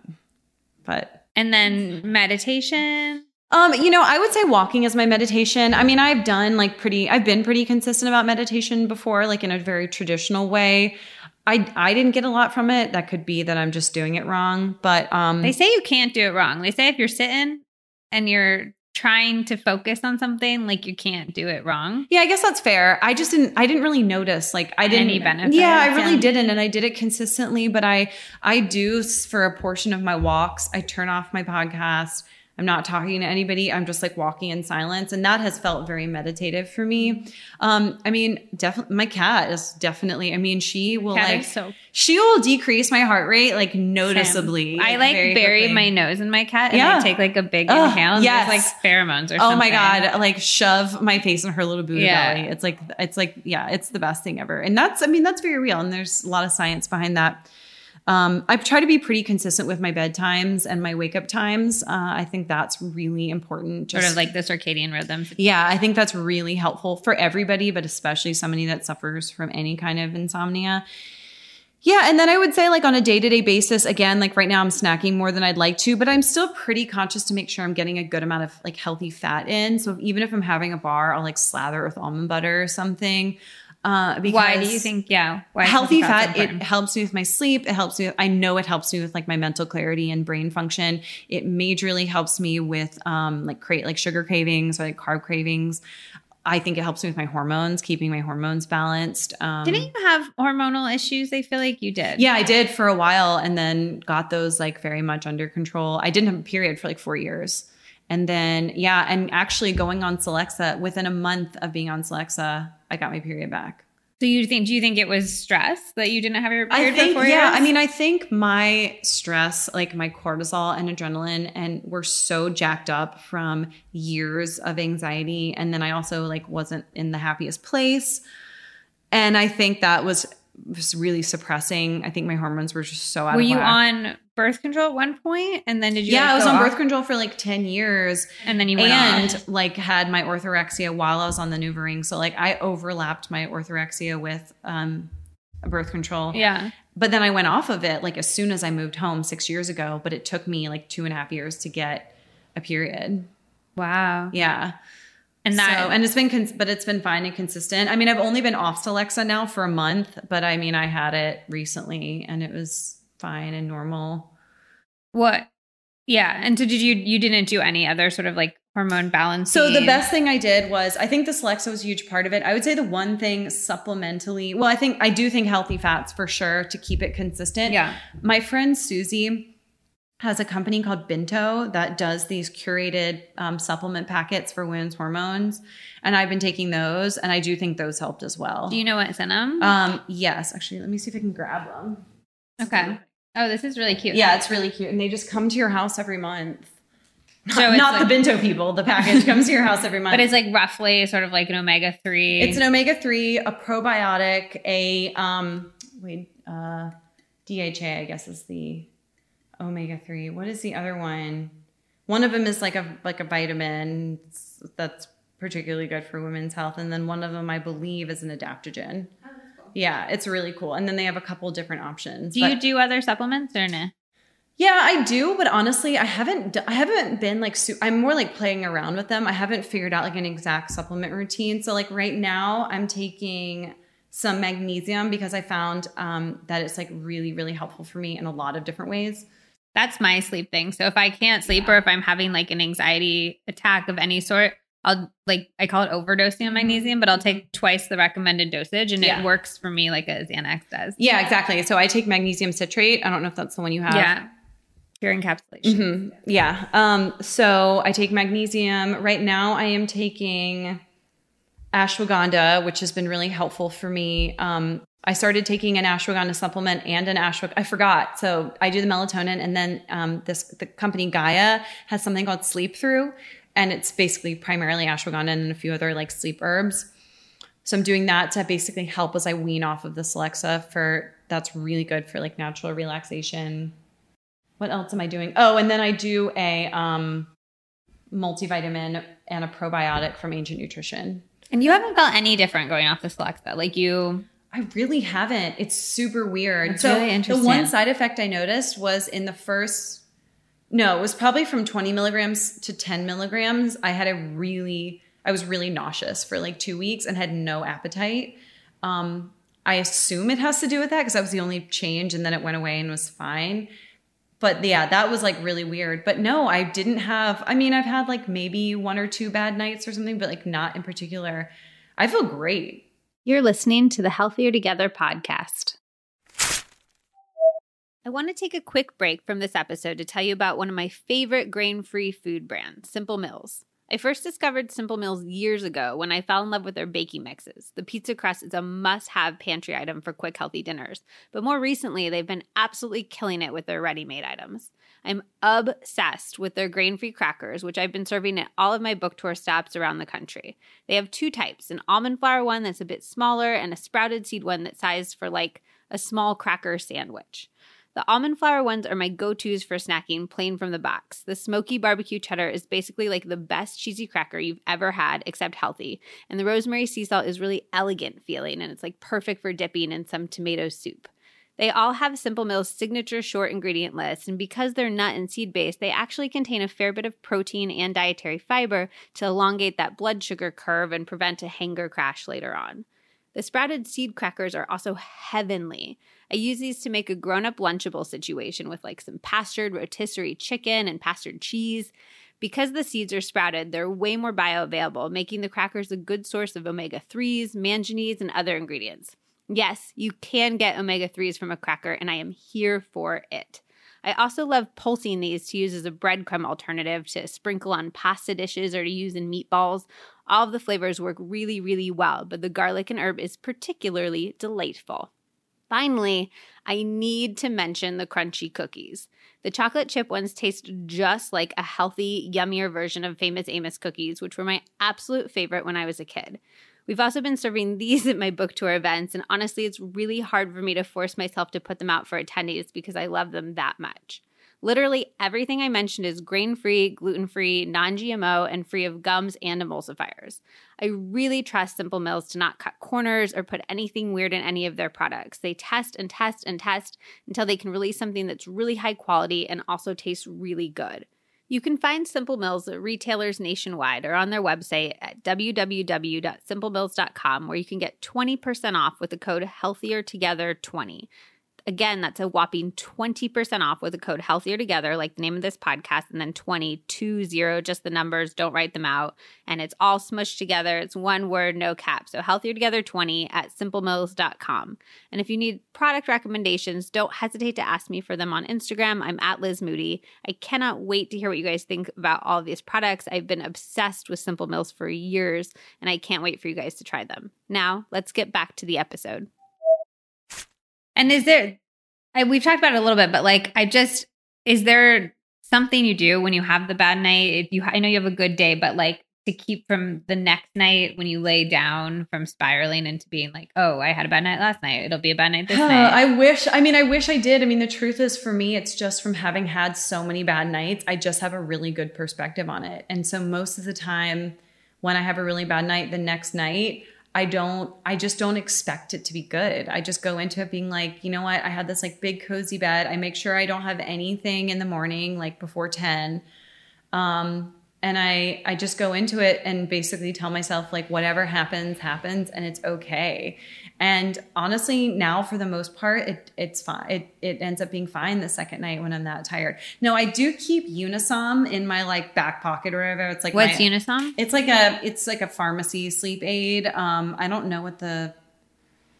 But and then meditation. um, you know, I would say walking is my meditation. I mean, I've done like pretty I've been pretty consistent about meditation before, like in a very traditional way. I I didn't get a lot from it. That could be that I'm just doing it wrong. But um They say you can't do it wrong. They say if you're sitting and you're trying to focus on something, like you can't do it wrong. Yeah, I guess that's fair. I just didn't I didn't really notice like I didn't Any benefits, Yeah, I really yeah. didn't and I did it consistently, but I I do for a portion of my walks, I turn off my podcast. I'm not talking to anybody. I'm just like walking in silence and that has felt very meditative for me. Um I mean, definitely my cat is definitely I mean, she will Cat like so she will decrease my heart rate like noticeably. I like very bury quickly. my nose in my cat and Yeah. I take like a big Ugh, inhale and yes. like pheromones or something. Oh something. my god! Like shove my face in her little booty Yeah. belly. It's like it's like yeah, it's the best thing ever. And that's I mean that's very real. And there's a lot of science behind that. Um, I try to be pretty consistent with my bedtimes and my wake up times. Uh, I think that's really important. Sort of like the circadian rhythm. yeah, I think that's really helpful for everybody, but especially somebody that suffers from any kind of insomnia. Yeah, and then I would say like on a day-to-day basis again like right now I'm snacking more than I'd like to, but I'm still pretty conscious to make sure I'm getting a good amount of like healthy fat in. So even if I'm having a bar, I'll like slather it with almond butter or something. Uh because Why do you think yeah? Why healthy fat it helps me with my sleep it helps me with, i know it helps me with like my mental clarity and brain function it majorly helps me with um like create like sugar cravings or like carb cravings i think it helps me with my hormones keeping my hormones balanced um Didn't you have hormonal issues? I feel like you did. yeah i did for a while and then got those like very much under control i didn't have a period for like four years and then yeah and actually going on celexa within a month of being on celexa i got my period back So you think? Do you think it was stress that you didn't have your I period think, for yeah. I mean, I think my stress, like my cortisol and adrenaline, and were so jacked up from years of anxiety, and then I also like wasn't in the happiest place, and I think that was was really suppressing. I think my hormones were just so out. were you on birth control at one point, and then did you? Yeah, like, I was on off? birth control for like ten years, and then you went and on. like had my orthorexia while I was on the NuvaRing. So like I overlapped my orthorexia with um birth control. Yeah, But then I went off of it like as soon as I moved home six years ago. But it took me like two and a half years to get a period. wow. Yeah. And that so, and it's been, cons- but it's been fine and consistent. I mean, I've only been off Celexa now for a month, but I mean, I had it recently and it was fine and normal. what? Yeah, and so did you? You didn't do any other sort of like hormone balance? So the best thing I did was I think the Celexa was a huge part of it. I would say the one thing supplementally, well, I think I do think healthy fats for sure to keep it consistent. Yeah. My friend Susie has a company called Binto that does these curated um, supplement packets for women's hormones, and I've been taking those, and I do think those helped as well. Do you know what's in them? um, yes, actually, let me see if I can grab them. okay. Oh, this is really cute. Yeah, it's really cute, and they just come to your house every month. So Not like- the Binto people. The package comes to your house every month. but it's like roughly sort of like an omega three. It's an omega three, a probiotic, a um wait, uh DHA, I guess is the omega three. What is the other one? One of them is like a like a vitamin that's particularly good for women's health, and then one of them I believe is an adaptogen. Oh, Yeah, it's really cool. And then they have a couple different options. do but- you do other supplements or no? Yeah, I do, but honestly, I haven't. I haven't been like. Su- I'm more like playing around with them. I haven't figured out like an exact supplement routine. So like right now, I'm taking some magnesium because I found um, that it's like really, really helpful for me in a lot of different ways. That's my sleep thing. So if I can't sleep or if I'm having like an anxiety attack of any sort, I'll like I call it overdosing on magnesium, but I'll take twice the recommended dosage, and yeah. it works for me like a Xanax does. Yeah, exactly. So I take magnesium citrate. I don't know if that's the one you have. Yeah, pure encapsulation. Mm-hmm. Yeah. Um, so I take magnesium. Right now I am taking ashwagandha, which has been really helpful for me. Um, I started taking an ashwagandha supplement and an ashwagandha. I forgot. So I do the melatonin and then um, this the company Gaia has something called Sleep Through, and it's basically primarily ashwagandha and a few other like sleep herbs. So I'm doing that to basically help as I wean off of the Celexa for that's really good for like natural relaxation what else am I doing? Oh, and then I do a um, multivitamin and a probiotic from Ancient Nutrition. And you haven't felt any different going off the Celexa, like you. I really haven't. It's super weird. That's so really interesting. the one side effect I noticed was in the first. No, it was probably from 20 milligrams to 10 milligrams. I had a really, I was really nauseous for like two weeks and had no appetite. Um, I assume it has to do with that because that was the only change, and then it went away and was fine but yeah, that was like really weird. But no, I didn't have, I mean, I've had like maybe one or two bad nights or something, but like not in particular. I feel great. You're listening to the Healthier Together podcast. I want to take a quick break from this episode to tell you about one of my favorite grain free food brands, Simple Mills. I first discovered Simple Mills years ago when I fell in love with their baking mixes. The pizza crust is a must have pantry item for quick, healthy dinners, but more recently, they've been absolutely killing it with their ready made items. I'm obsessed with their grain free crackers, which I've been serving at all of my book tour stops around the country. They have two types an almond flour one that's a bit smaller, and a sprouted seed one that's sized for like a small cracker sandwich. The almond flour ones are my go tos for snacking plain from the box. The smoky barbecue cheddar is basically like the best cheesy cracker you've ever had, except healthy. And the rosemary sea salt is really elegant feeling and it's like perfect for dipping in some tomato soup. They all have Simple Mill's signature short ingredient list, and because they're nut and seed based, they actually contain a fair bit of protein and dietary fiber to elongate that blood sugar curve and prevent a hanger crash later on. The sprouted seed crackers are also heavenly. I use these to make a grown up Lunchable situation with like some pastured rotisserie chicken and pastured cheese. Because the seeds are sprouted, they're way more bioavailable, making the crackers a good source of omega 3s, manganese, and other ingredients. Yes, you can get omega 3s from a cracker, and I am here for it. I also love pulsing these to use as a breadcrumb alternative to sprinkle on pasta dishes or to use in meatballs. All of the flavors work really, really well, but the garlic and herb is particularly delightful. Finally, I need to mention the crunchy cookies. The chocolate chip ones taste just like a healthy, yummier version of Famous Amos cookies, which were my absolute favorite when I was a kid. We've also been serving these at my book tour events, and honestly, it's really hard for me to force myself to put them out for attendees because I love them that much. Literally everything I mentioned is grain free, gluten free, non GMO, and free of gums and emulsifiers. I really trust Simple Mills to not cut corners or put anything weird in any of their products. They test and test and test until they can release something that's really high quality and also tastes really good. You can find Simple Mills at retailers nationwide or on their website at www.simplemills.com where you can get 20% off with the code HEALTHIERTOGETHER20. Again, that's a whopping 20% off with the code healthier together, like the name of this podcast, and then 2020, just the numbers, don't write them out. And it's all smushed together. It's one word, no cap. So healthier together 20 at simplemills.com. And if you need product recommendations, don't hesitate to ask me for them on Instagram. I'm at Liz Moody. I cannot wait to hear what you guys think about all these products. I've been obsessed with Simple Mills for years, and I can't wait for you guys to try them. Now, let's get back to the episode. And is there, I, we've talked about it a little bit, but like, I just, is there something you do when you have the bad night? If you, I know you have a good day, but like to keep from the next night when you lay down from spiraling into being like, oh, I had a bad night last night. It'll be a bad night this night. I wish, I mean, I wish I did. I mean, the truth is for me, it's just from having had so many bad nights, I just have a really good perspective on it. And so most of the time, when I have a really bad night, the next night, I don't, I just don't expect it to be good. I just go into it being like, you know what? I had this like big cozy bed. I make sure I don't have anything in the morning, like before 10. Um, and I, I just go into it and basically tell myself like whatever happens happens and it's okay and honestly now for the most part it, it's fine it, it ends up being fine the second night when i'm that tired. No i do keep unisom in my like back pocket or whatever. It's like What's my, Unisom? it's like a it's like a pharmacy sleep aid. Um i don't know what the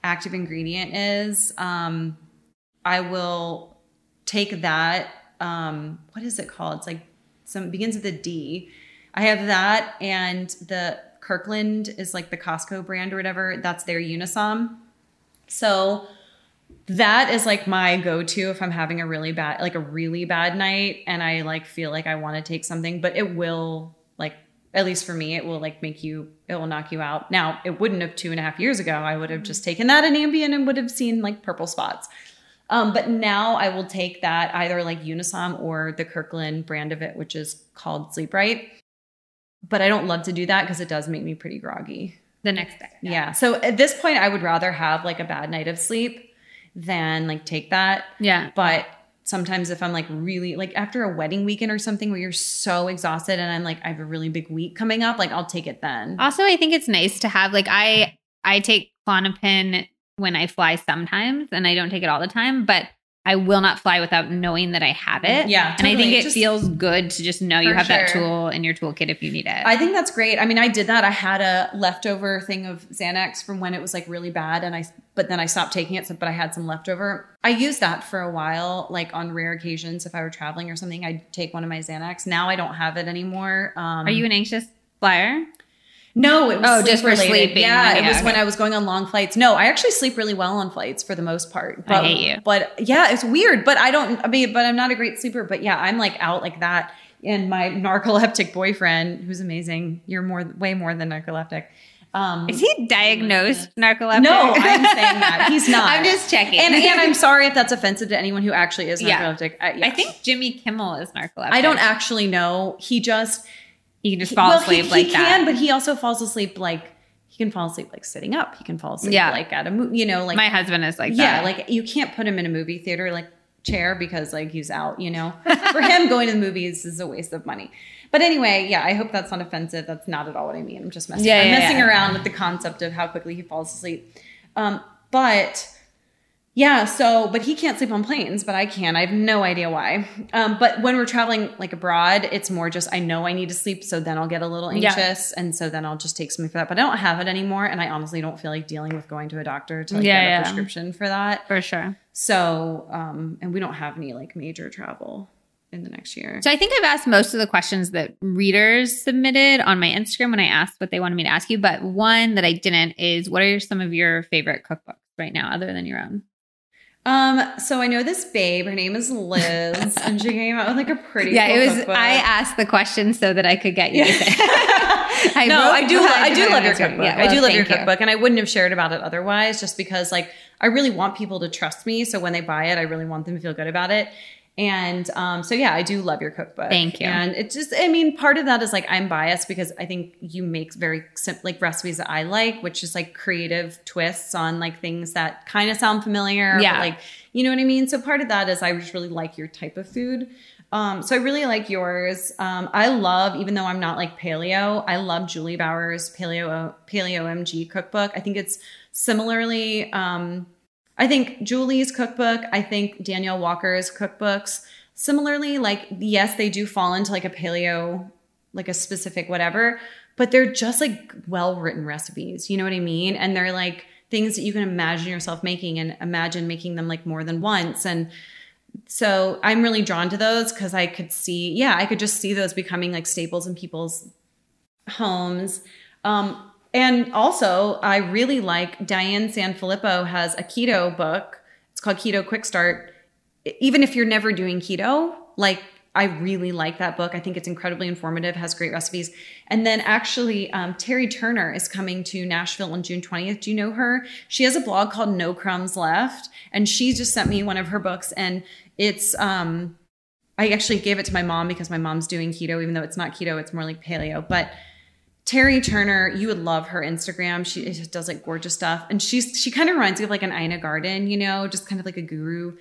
active ingredient is. Um i will take that um what is it called? It's like some begins with a d. I have that and the kirkland is like the costco brand or whatever that's their unisom so that is like my go-to if i'm having a really bad like a really bad night and i like feel like i want to take something but it will like at least for me it will like make you it will knock you out. Now it wouldn't have two and a half years ago. I would have just taken that in ambien and would have seen like purple spots. Um, but now i will take that either like unisom or the kirkland brand of it which is called sleep right but i don't love to do that because it does make me pretty groggy The next day. yeah. So at this point, I would rather have like a bad night of sleep than like take that. Yeah. But sometimes if I'm like really like after a wedding weekend or something where you're so exhausted and I'm like I have a really big week coming up, like I'll take it then. Also, I think it's nice to have like I I take Klonopin when I fly sometimes, and I don't take it all the time, but I will not fly without knowing that I have it. Yeah, and I think it Just- feels good to just know you have that tool in your toolkit if you need it. I think that's great. I mean, I did that. I had a leftover thing of Xanax from when it was like really bad, and I but then I stopped taking it. So, but I had some leftover. I used that for a while, like on rare occasions if I were traveling or something. I'd take one of my Xanax. Now I don't have it anymore. Um, Are you an anxious flyer? No, it was Oh, sleep just for related. sleeping. Yeah, it was okay. when I was going on long flights. No, I actually sleep really well on flights for the most part. I hate you. But yeah, it's weird. But I don't. I mean, but I'm not a great sleeper. But yeah, I'm like out like that. And my narcoleptic boyfriend, who's amazing, you're more, way more than narcoleptic. Um, Is he diagnosed narcoleptic? no, I'm saying that he's not. I'm just checking. And again, I'm sorry if that's offensive to anyone who actually is Yeah. narcoleptic. I, yeah. I think Jimmy Kimmel is narcoleptic. I don't actually know. He just He can just fall well, asleep he, like he that. can, but he also falls asleep like he can fall asleep like sitting up. He can fall asleep Yeah. like at a movie, you know, like My husband is like yeah, that. like you can't put him in a movie theater like chair because like he's out, you know. For him, going to the movies is a waste of money. But anyway, yeah, I hope that's not offensive. That's not at all what I mean. I'm just messing. Yeah, I'm yeah, messing yeah. around with the concept of how quickly he falls asleep. Um, but yeah, so but he can't sleep on planes, but I can. I have no idea why. Um, but when we're traveling like abroad, it's more just I know I need to sleep, so then I'll get a little Yeah. anxious, and so then I'll just take something for that. But I don't have it anymore, and I honestly don't feel like dealing with going to a doctor to like, Yeah, get a prescription for that. for sure. So, um, and we don't have any like major travel in the next year. So I think I've asked most of the questions that readers submitted on my Instagram when I asked what they wanted me to ask you. But one that I didn't is what are some of your favorite cookbooks right now, other than your own? Um, so I know this babe. Her name is Liz, and she came out with like a pretty. yeah, cool it was. cookbook. I asked the question so that I could get you. to. I no, I do. the I do love your cookbook. Yeah, I do love your thank you. cookbook, and I wouldn't have shared about it otherwise, just because like I really want people to trust me. So when they buy it, I really want them to feel good about it. And um, so yeah, I do love your cookbook. Thank you. And it just, I mean, part of that is like I'm biased because I think you make very simple like recipes that I like, which is like creative twists on like things that kind of sound familiar. Yeah. like you know what I mean. So part of that is I just really like your type of food. Um, so I really like yours. Um, I love, even though I'm not like paleo, I love Juli Bauer's paleo paleo MG cookbook. I think it's similarly. Um, I think Juli's cookbook. I think Danielle Walker's cookbooks. Similarly, like yes, they do fall into like a paleo, like a specific whatever, but they're just like well written recipes. You know what I mean? And they're like things that you can imagine yourself making and imagine making them like more than once and so I'm really drawn to those because I could see, yeah, I could just see those becoming like staples in people's homes. Um, and also, I really like Diane Sanfilippo has a keto book. It's called Keto Quick Start. Even if you're never doing keto, like I really like that book. I think it's incredibly informative, has great recipes. And then actually, um, Teri Turner is coming to Nashville on June 20th. Do you know her? She has a blog called No Crumbs Left, and she just sent me one of her books. And it's, um, I actually gave it to my mom because my mom's doing keto, even though it's not keto, it's more like paleo. But Teri Turner, you would love her Instagram. She does like gorgeous stuff. And she's she kind of reminds me of like an Ina Garten, you know, just kind of like a guru.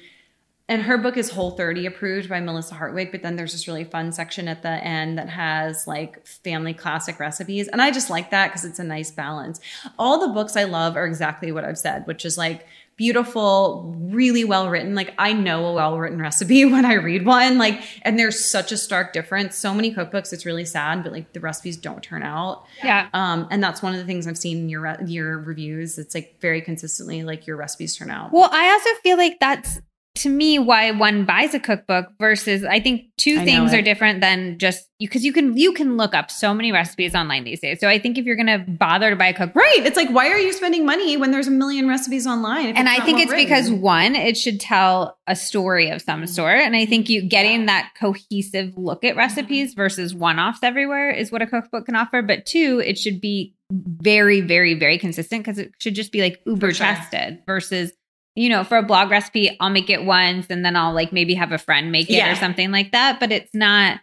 And her book is Whole 30 approved by Melissa Hartwig, but then there's this really fun section at the end that has like family classic recipes. And I just like that because it's a nice balance. All the books I love are exactly what I've said, which is like beautiful, really well written. Like I know a well written recipe when I read one. Like, and there's such a stark difference. So many cookbooks, it's really sad, but like the recipes don't turn out. Yeah. Um, and that's one of the things I've seen in your re- your reviews. It's like very consistently like your recipes turn out. Well, I also feel like that's to me why one buys a cookbook versus I think two I things are different than just because you can you can look up so many recipes online these days. So I think if you're gonna bother to buy a cookbook, Right. It's like, why are you spending money when there's a million recipes online? and I think it's written? because one, it should tell a story of some mm-hmm. sort, and I think you getting that cohesive look at recipes mm-hmm. versus one-offs everywhere is what a cookbook can offer. But two, it should be very, very, very consistent because it should just be like uber sure. tested versus. You know, for a blog recipe, I'll make it once and then I'll like maybe have a friend make it Yeah. or something like that. But it's not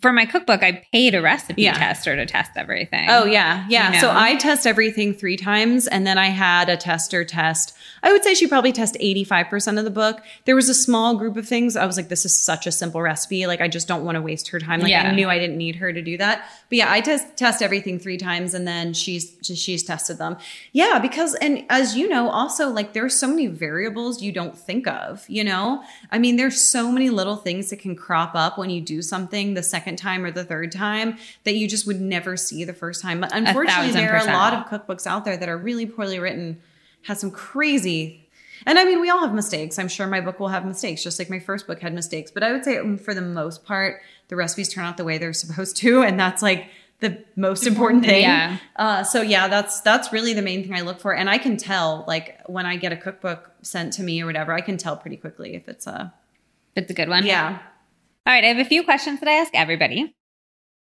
for my cookbook, I paid a recipe Yeah. tester to test everything. Oh yeah, yeah. You So? I test everything three times, and then I had a tester test. I would say she probably test eighty five percent of the book. There was a small group of things. I was like, this is such a simple recipe. Like I just don't want to waste her time. Like Yeah. I knew I didn't need her to do that. But yeah, I test test everything three times, and then she's she's tested them. Yeah, because and as you know, also like there's so many variables you don't think of. You know, I mean, there's so many little things that can crop up when you do something the second time or the third time that you just would never see the first time. But unfortunately, there are a lot of cookbooks out there that are really poorly written, has some crazy. And I mean, we all have mistakes. I'm sure my book will have mistakes, just like my first book had mistakes. But I would say, um, for the most part, the recipes turn out the way they're supposed to, and that's like the most important thing. Yeah. Uh, so yeah, that's that's really the main thing I look for, and I can tell like when I get a cookbook sent to me or whatever, I can tell pretty quickly if it's a It's a good one. yeah. All right, I have a few questions that I ask everybody.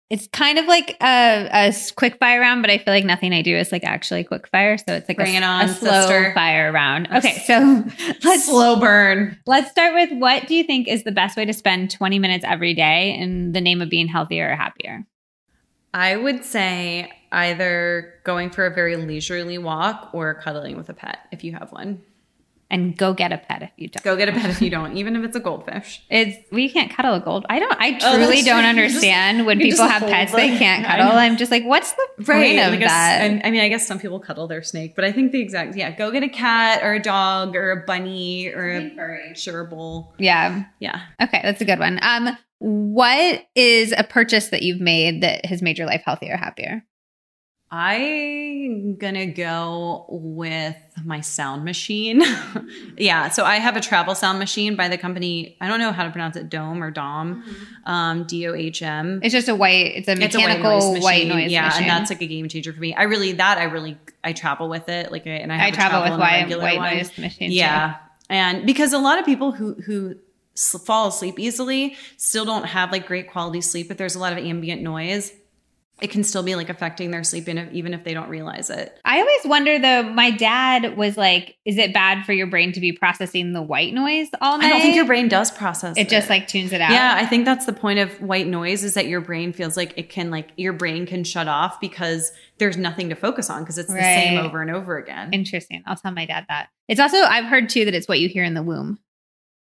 It's kind of like a quick fire round, but I feel like nothing I do is like actually quick fire. So it's like Bring a, it on, a slow sister. fire round. Okay, so let's Slow burn. let's start with what do you think is the best way to spend 20 minutes every day in the name of being healthier or happier? I would say either going for a very leisurely walk or cuddling with a pet if you have one. And go get a pet if you don't. Go get a pet if you don't, even if it's a goldfish. It's we can't cuddle a gold. I don't. I Oh, truly that's don't true. You understand when people have hold pets they can't cuddle. I'm just like, what's the point of like a s- that? and I mean, I guess some people cuddle their snake, but I think the exact yeah. Go get a cat or a dog or a bunny or a gerbil. yeah. Yeah. Okay, that's a good one. Um, what is a purchase that you've made that has made your life healthier, happier? I'm gonna go with my sound machine. yeah, so I have a travel sound machine by the company. I don't know how to pronounce it, Dome or Dom, um, D O H M. It's just a white. It's a It's a mechanical white white noise noise, machine. Yeah, machine. and that's like a game changer for me. I really that I really I travel with it. Like, I- and I, have I travel with white, white one. noise machine. Yeah, and because a lot of people who who fall asleep easily still don't have like great quality sleep. If there's a lot of ambient noise, it can still be like affecting their sleep, even if they don't realize it. I always wonder though. My dad was like, "Is it bad for your brain to be processing the white noise all night?" I don't think your brain does process It just like tunes it out. Yeah, I think that's the point of white noise is that your brain feels like it can like your brain can shut off because there's nothing to focus on because it's the same over and over again. Interesting. I'll tell my dad that. It's also I've heard too that it's what you hear in the womb.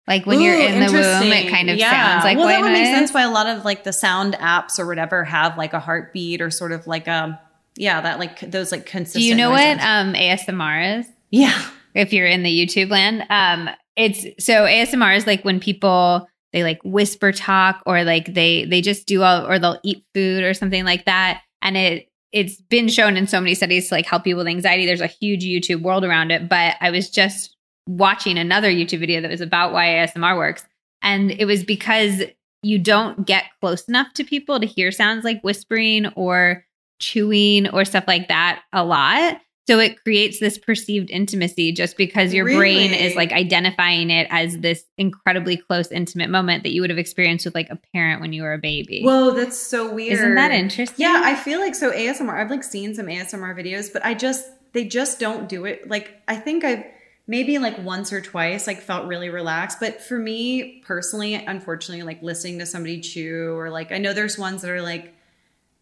Like when you're in the womb, it kind of Yeah. sounds like well, that would make sense why a lot of like the sound apps or whatever have like a heartbeat or sort of like a yeah that like those like consistent. Do you know noises. what um, ASMR is? Yeah, if you're in the YouTube land. Um, it's so ASMR is like when people they like whisper talk or like they they just do all or they'll eat food or something like that, and it it's been shown in so many studies to like help people with anxiety. There's a huge YouTube world around it, but I was just watching another YouTube video that was about why ASMR works, and it was because you don't get close enough to people to hear sounds like whispering or chewing or stuff like that a lot. So it creates this perceived intimacy just because your brain is like identifying it as this incredibly close, intimate moment that you would have experienced with like a parent when you were a baby. Whoa, that's so weird. Isn't that interesting? Yeah, I feel like so ASMR. I've like seen some ASMR videos, but I just they just don't do it. Like I think I've maybe like once or twice like felt really relaxed, but for me personally, unfortunately, like listening to somebody chew or like I know there's ones that are like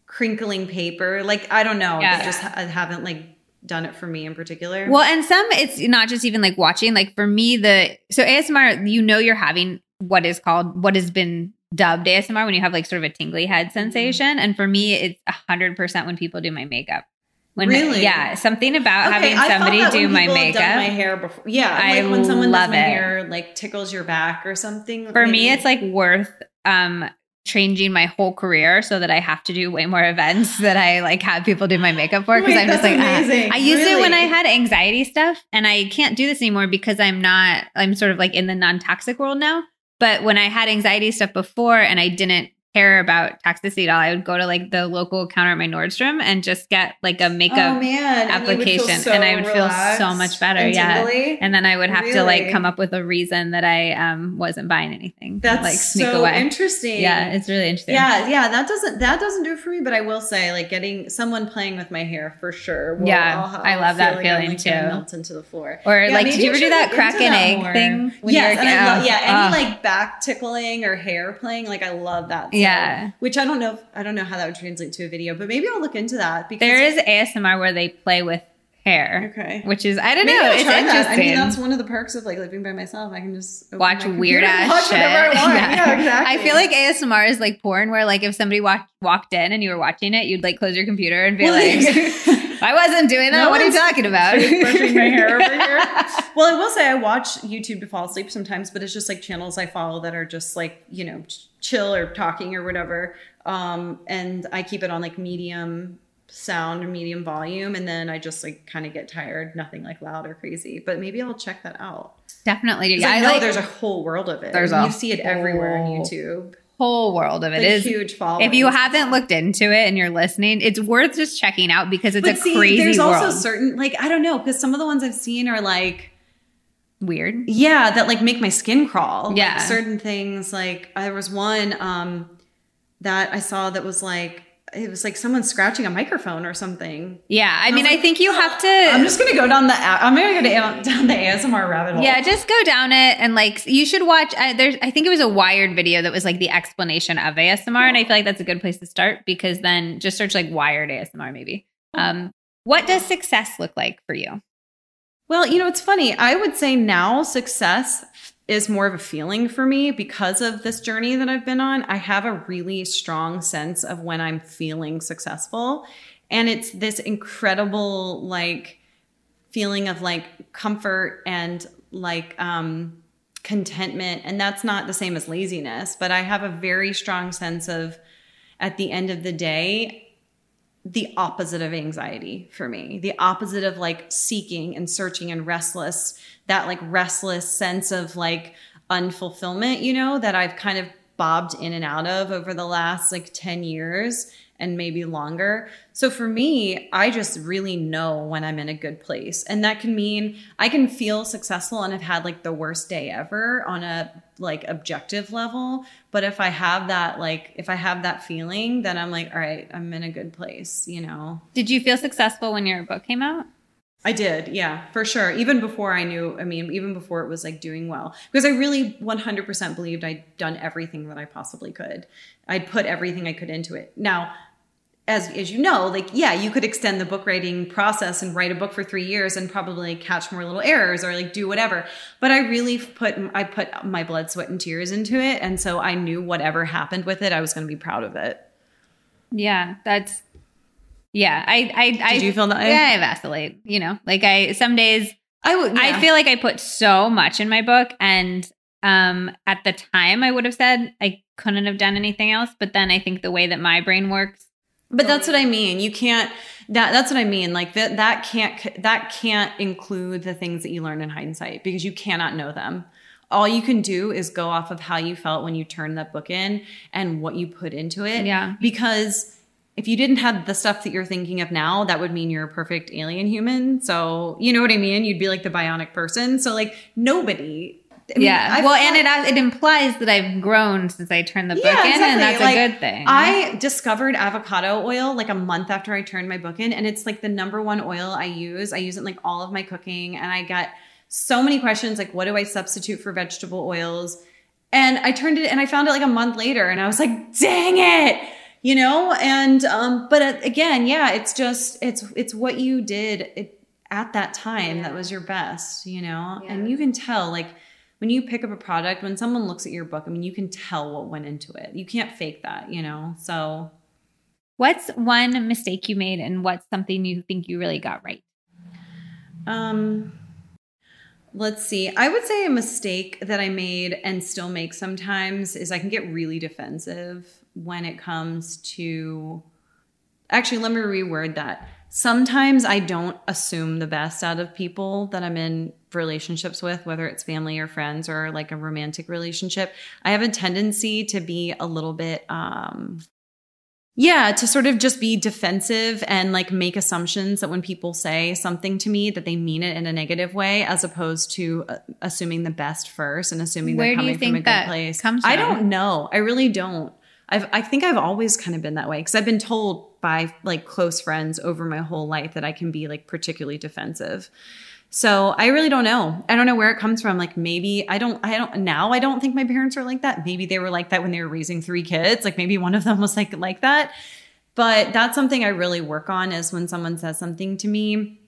crinkling paper. Like I don't know. Yeah. Just ha- haven't like done it for me in particular. Well, and some it's not just even like watching. Like for me, the so ASMR, you know, you're having what is called what has been dubbed ASMR when you have like sort of a tingly head Mm-hmm. sensation. And for me, it's hundred percent when people do my makeup. When Really? yeah, something about Okay, having somebody do my makeup. my hair before. Yeah, I like when someone love does my it. hair, like tickles your back or something. for me, it's like worth um changing my whole career so that I have to do way more events that I like have people do my makeup for because I'm just like ah. I used it when I had anxiety stuff and I can't do this anymore because I'm not I'm sort of like in the non-toxic world now but when I had anxiety stuff before and I didn't care about toxicity at all I would go to like the local counter at my Nordstrom and just get like a makeup oh, man. and you would feel application, so and I would feel so much better, and yeah. and then I would have to like come up with a reason that I um wasn't buying anything That's like sneak so away interesting. yeah it's really interesting Yeah, yeah, that doesn't that doesn't do it for me. But I will say, like getting someone playing with my hair for sure. will- Yeah, I love that feel feeling like, too. Melt into the floor. Or Yeah, like, did you ever do that crack into an egg more. thing? when yes, you were- and love, oh, yeah, any oh. like back tickling or hair playing, like I love that. Yeah. which I don't know. If, I don't know how that would translate to a video, but maybe I'll look into that because There is ASMR where they play with hair. Okay. Which is I don't Maybe know. I'll It's try that. I mean, that's one of the perks of like living by myself. I can just watch weird ass watch shit. whatever I want. Yeah, exactly. I feel like ASMR is like porn, where like if somebody walked walked in and you were watching it, you'd like close your computer and be Well, like, "I wasn't doing that. No what are you talking about?" brushing my hair over here. Well, I will say I watch YouTube to fall asleep sometimes, but it's just like channels I follow that are just like you know chill or talking or whatever. Um, and I keep it on like medium sound or medium volume, and then I just like kind of get tired. Nothing like loud or crazy, but maybe I'll check that out. Definitely. yeah. I I know like there's a whole world of it. There's a you see it everywhere on YouTube. Whole world of it Like, is huge following. If you haven't looked into it and you're listening, it's worth just checking out because it's but a see, crazy there's world. also certain like I don't know because some of the ones I've seen are like. Weird. yeah that like make my skin crawl Yeah. like certain things like there was one um that i saw that was like it was like someone scratching a microphone or something Yeah, I was mean, I think you have to. i'm just gonna go down the I'm gonna go down the asmr rabbit hole Yeah, just go down it and like you should watch. I, there's, I think it was a Wired video that was like the explanation of ASMR, and I feel like that's a good place to start because then just search like Wired ASMR maybe. Um, what does success look like for you? Well, you know, it's funny. I would say now success is more of a feeling for me because of this journey that I've been on. I have a really strong sense of when I'm feeling successful. And it's this incredible, like, feeling of like comfort and like um, contentment. And that's not the same as laziness, but I have a very strong sense of at the end of the day, the opposite of anxiety for me. The opposite of like seeking and searching and restless that like restless sense of like unfulfillment you know that i've kind of bobbed in and out of over the last like 10 years and maybe longer. So for me i just really know when i'm in a good place. And that can mean i can feel successful and have had like the worst day ever on a like objective level. But if i have that like if i have that feeling then i'm like all right i'm in a good place you know? Did you feel successful when your book came out? i did yeah for sure. Even before i knew i mean even before it was like doing well. Because i really 100% believed i'd done everything that i possibly could. I'd put everything i could into it. Now as as you know, like yeah, you could extend the book writing process and write a book for three years and probably catch more little errors or like do whatever. But I really put I put my blood, sweat, and tears into it, and so I knew whatever happened with it, I was going to be proud of it. Yeah, that's yeah. I I I Did you feel that? Yeah, I vacillate. You know, like I some days I would. I feel like I put so much in my book and um at the time I would have said I couldn't have done anything else, but then I think the way that my brain works But that's what I mean. You can't. That that's what I mean. Like that that can't that can't include the things that you learn in hindsight because you cannot know them. All you can do is go off of how you felt when you turned that book in and what you put into it. Yeah. Because if you didn't have the stuff that you're thinking of now, that would mean you're a perfect alien human. So you know what I mean? You'd be like the bionic person. So like nobody. I mean, yeah. I've well, thought- and it it implies that I've grown since I turned the book Yeah, in, exactly. and that's Like, a good thing. I discovered avocado oil like a month after I turned my book in, and it's like the number one oil I use. I use it in like all of my cooking, and I got so many questions like, what do I substitute for vegetable oils? And I turned it and I found it like a month later, and I was like, dang it. you know and um but uh, again yeah it's just it's it's what you did it, at that time Yeah. that was your best you know Yeah. and you can tell like when you pick up a product when someone looks at your book i mean you can tell what went into it. You can't fake that you know? So What's one mistake you made and what's something you think you really got right? um let's see. I would say a mistake that i made and still make sometimes is i can get really defensive when it comes to actually let me reword that sometimes i don't assume the best out of people that i'm in relationships with whether it's family or friends or like a romantic relationship. I have a tendency to be a little bit um yeah to sort of just be defensive and like make assumptions that when people say something to me that they mean it in a negative way as opposed to uh, assuming the best first and assuming Where they're coming from a good place. i don't know. I really don't I've, I think I've always kind of been that way because I've been told by like close friends over my whole life that I can be like particularly defensive. So I really don't know. I don't know where it comes from. Like maybe I don't, I don't, now I don't think my parents are like that. Maybe they were like that when they were raising three kids. Like maybe one of them was like, like that. But that's something I really work on is when someone says something to me.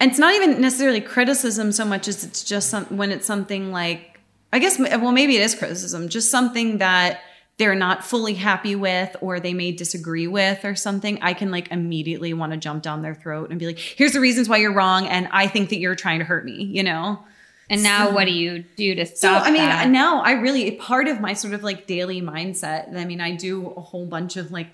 And it's not even necessarily criticism so much as it's just some, when it's something like, I guess, well, maybe it is criticism, just something that they're not fully happy with or they may disagree with or something, I can like immediately want to jump down their throat and be like, here's the reasons why you're wrong. And I think that you're trying to hurt me, you know? And now what do you do to stop? So, I mean, that? now I really, part of my sort of like daily mindset, I mean, I do a whole bunch of like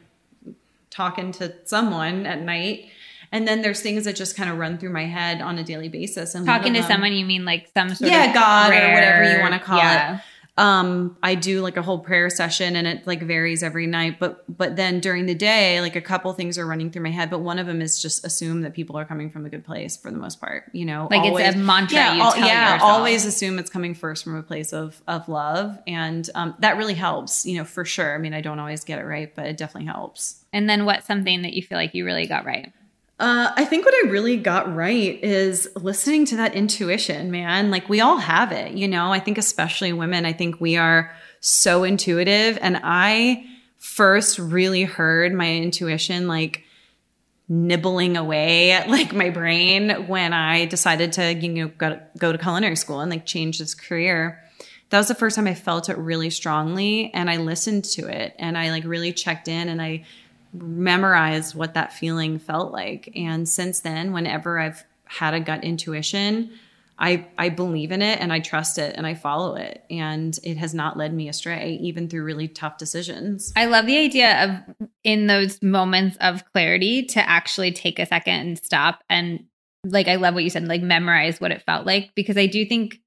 talking to someone at night. And then there's things that just kind of run through my head on a daily basis. And Talking to them- someone, you mean like some sort Yeah, of God or whatever you wanna call it. Um i do like a whole prayer session and it like varies every night but but then during the day like a couple things are running through my head but one of them is just assume that people are coming from a good place for the most part you know Like it's a mantra yeah, yeah yourself. always assume it's coming first from a place of of love and um that really helps you know for sure i mean i don't always get it right but it definitely helps And then what's something that you feel like you really got right? Uh, I think what I really got right is listening to that intuition, man. Like we all have it, you know. I think especially women, I think we are so intuitive. And I first really heard my intuition like nibbling away at like my brain when I decided to, you know, go, go to culinary school and like change this career. That was the first time I felt it really strongly and I listened to it and I like really checked in and I memorized what that feeling felt like. And since then, whenever I've had a gut intuition, I, I believe in it and I trust it and I follow it. And it has not led me astray, even through really tough decisions. I love the idea of in those moments of clarity to actually take a second and stop and like I love what you said, like memorize what it felt like because I do think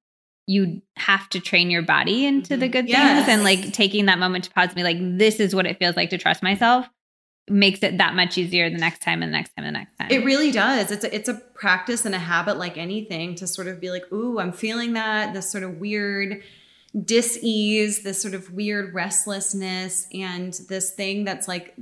you have to train your body into the mm-hmm. good Yes. things and like taking that moment to pause be like, this is what it feels like to trust myself makes it that much easier the next time and the next time and the next time. It really does. It's a, it's a practice and a habit like anything to sort of be like, ooh, I'm feeling that, this sort of weird dis-ease, this sort of weird restlessness, and this thing that's like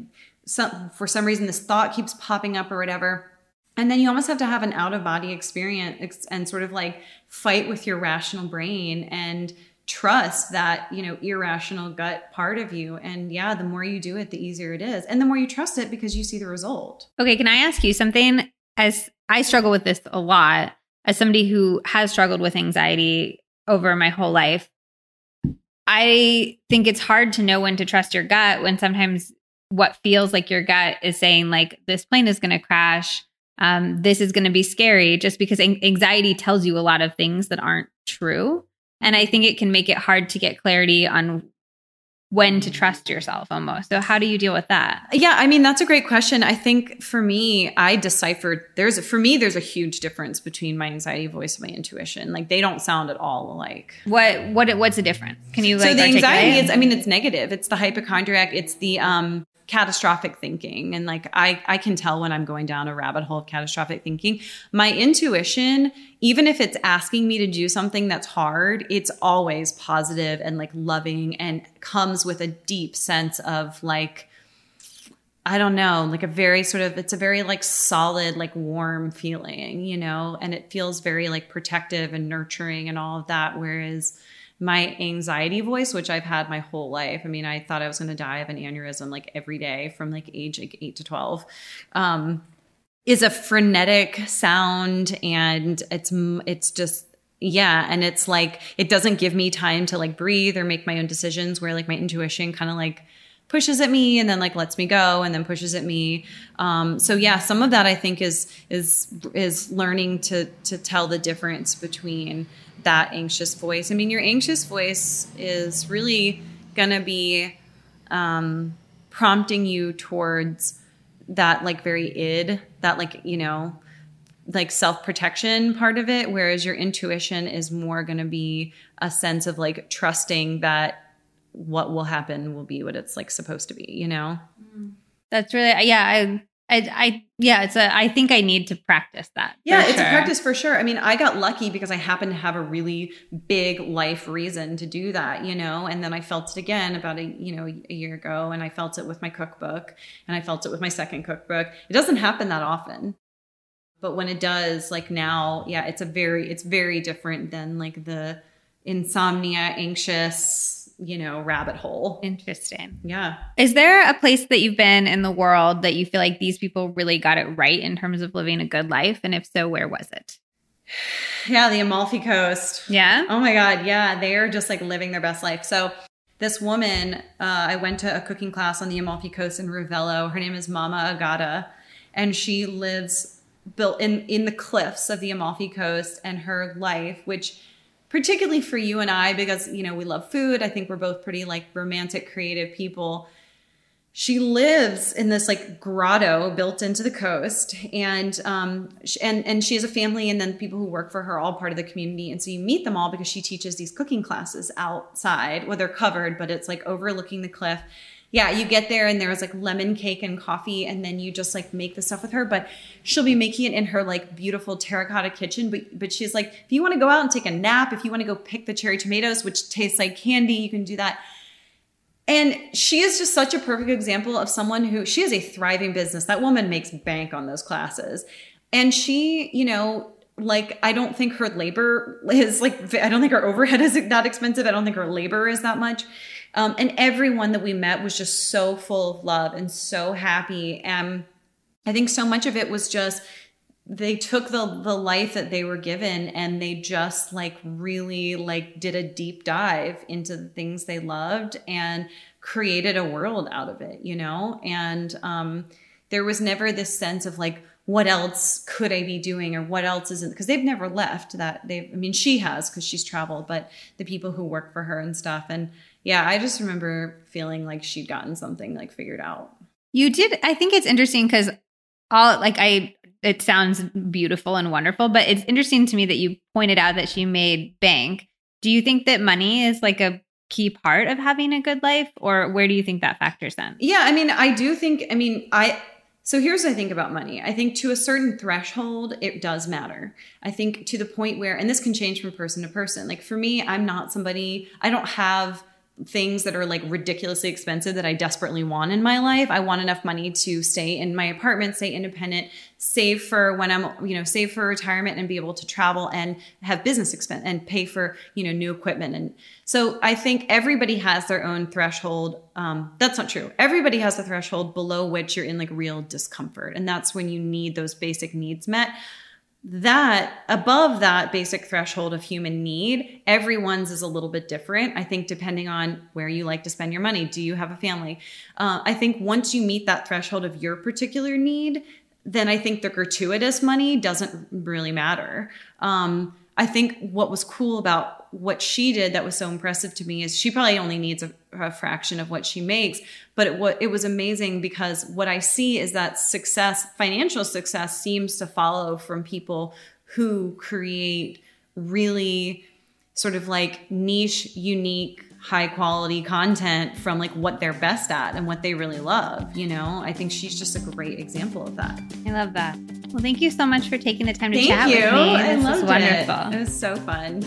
some for some reason this thought keeps popping up or whatever. And then you almost have to have an out of body experience and sort of like fight with your rational brain and trust that, you know, irrational gut part of you. And yeah, the more you do it, the easier it is. And the more you trust it because you see the result. Okay, can I ask you something? As I struggle with this a lot, as somebody who has struggled with anxiety over my whole life, I think it's hard to know when to trust your gut when sometimes what feels like your gut is saying, like, this plane is going to crash. Um, this is going to be scary just because anxiety tells you a lot of things that aren't true. And I think it can make it hard to get clarity on when to trust yourself almost. So, how do you deal with that? Yeah, I mean that's a great question. I think for me, I deciphered there's for me there's a huge difference between my anxiety voice and my intuition. Like they don't sound at all alike. What what what's the difference? Can you like so the anxiety is I mean it's negative. It's the hypochondriac, it's the um catastrophic thinking and like I I can tell when I'm going down a rabbit hole of catastrophic thinking. My intuition, even if it's asking me to do something that's hard, it's always positive and like loving and comes with a deep sense of like I don't know, like a very sort of, it's a very like solid, like warm feeling, you know, and it feels very like protective and nurturing and all of that. Whereas my anxiety voice, which I've had my whole life. I mean, I thought I was going to die of an aneurysm like every day from like age like eight to 12. Um, is a frenetic sound and it's, it's just, yeah. And it's like, it doesn't give me time to like breathe or make my own decisions where like my intuition kind of like pushes at me and then like lets me go and then pushes at me. Um, so yeah, some of that I think is, is, is learning to, to tell the difference between that anxious voice. I mean, your anxious voice is really going to be um, prompting you towards that, like, very id, that, like, you know, like self protection part of it. Whereas your intuition is more going to be a sense of like trusting that what will happen will be what it's like supposed to be, you know? That's really, yeah. I, I, I, yeah, it's a. I think I need to practice that. Yeah, it's sure. a practice for sure. I mean, I got lucky because I happened to have a really big life reason to do that, you know. And then I felt it again about a, you know, a year ago, and I felt it with my cookbook, and I felt it with my second cookbook. It doesn't happen that often, but when it does, like now, yeah, it's a very, it's very different than like the insomnia, anxious you know, rabbit hole. Interesting. Yeah. Is there a place that you've been in the world that you feel like these people really got it right in terms of living a good life? And if so, where was it? Yeah, the Amalfi Coast. Yeah. Oh my God. Yeah. They are just like living their best life. So, this woman, uh, I went to a cooking class on the Amalfi Coast in Ravello. Her name is Mama Agata, and she lives built in in the cliffs of the Amalfi Coast. And her life, which particularly for you and I, because, you know, we love food. I think we're both pretty like romantic, creative people. She lives in this like grotto built into the coast, and um, and and she has a family, and then people who work for her, all part of the community, and so you meet them all because she teaches these cooking classes outside. Well, they're covered, but it's like overlooking the cliff yeah, you get there and there's like lemon cake and coffee, and then you just like make the stuff with her. But she'll be making it in her like beautiful terracotta kitchen. But but she's like, if you want to go out and take a nap, if you want to go pick the cherry tomatoes, which taste like candy, you can do that. And she is just such a perfect example of someone who she has a thriving business. That woman makes bank on those classes. And she, you know, like I don't think her labor is like I don't think her overhead is that expensive. I don't think her labor is that much. Um, and everyone that we met was just so full of love and so happy. And I think so much of it was just they took the the life that they were given and they just like really like did a deep dive into the things they loved and created a world out of it, you know? And um there was never this sense of like what else could I be doing or what else isn't because they've never left that they've I mean she has because she's traveled but the people who work for her and stuff and yeah, I just remember feeling like she'd gotten something like figured out. You did. I think it's interesting because all like I, it sounds beautiful and wonderful, but it's interesting to me that you pointed out that she made bank. Do you think that money is like a key part of having a good life, or where do you think that factors in? Yeah, I mean, I do think. I mean, I so here's what I think about money. I think to a certain threshold, it does matter. I think to the point where, and this can change from person to person. Like for me, I'm not somebody, I don't have things that are like ridiculously expensive that I desperately want in my life. I want enough money to stay in my apartment, stay independent, save for when I'm, you know, save for retirement and be able to travel and have business expense and pay for, you know, new equipment. And so I think everybody has their own threshold. Um, that's not true. Everybody has a threshold below which you're in like real discomfort. And that's when you need those basic needs met that above that basic threshold of human need everyone's is a little bit different. I think depending on where you like to spend your money do you have a family? Uh, i think once you meet that threshold of your particular need then i think the gratuitous money doesn't really matter. Um, I think what was cool about what she did that was so impressive to me is she probably only needs a, a fraction of what she makes, but it, it was amazing because what I see is that success, financial success, seems to follow from people who create really sort of like niche, unique high quality content from like what they're best at and what they really love. You know, I think she's just a great example of that. I love that. Well, thank you so much for taking the time to thank chat you. with me. I this loved wonderful. It. it was so fun.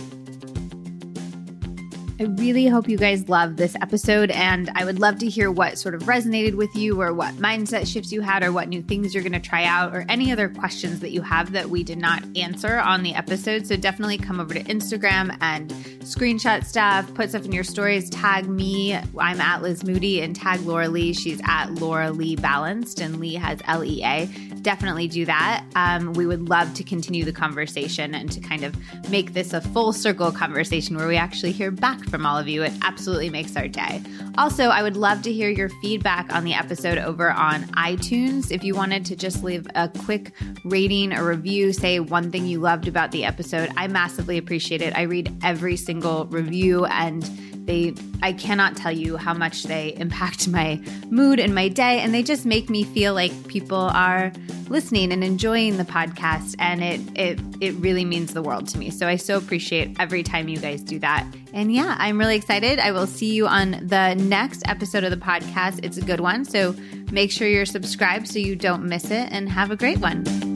I really hope you guys love this episode, and I would love to hear what sort of resonated with you, or what mindset shifts you had, or what new things you're going to try out, or any other questions that you have that we did not answer on the episode. So definitely come over to Instagram and screenshot stuff, put stuff in your stories, tag me. I'm at Liz Moody, and tag Laura Lea. She's at Laura Lea Balanced, and Lea has L E A. Definitely do that. Um, we would love to continue the conversation and to kind of make this a full circle conversation where we actually hear back from all of you. It absolutely makes our day. Also, I would love to hear your feedback on the episode over on iTunes. If you wanted to just leave a quick rating a review, say one thing you loved about the episode, I massively appreciate it. I read every single review and they I cannot tell you how much they impact my mood and my day and they just make me feel like people are listening and enjoying the podcast and it it it really means the world to me. So I so appreciate every time you guys do that. And yeah, I'm really excited. I will see you on the next episode of the podcast. It's a good one. So make sure you're subscribed so you don't miss it and have a great one.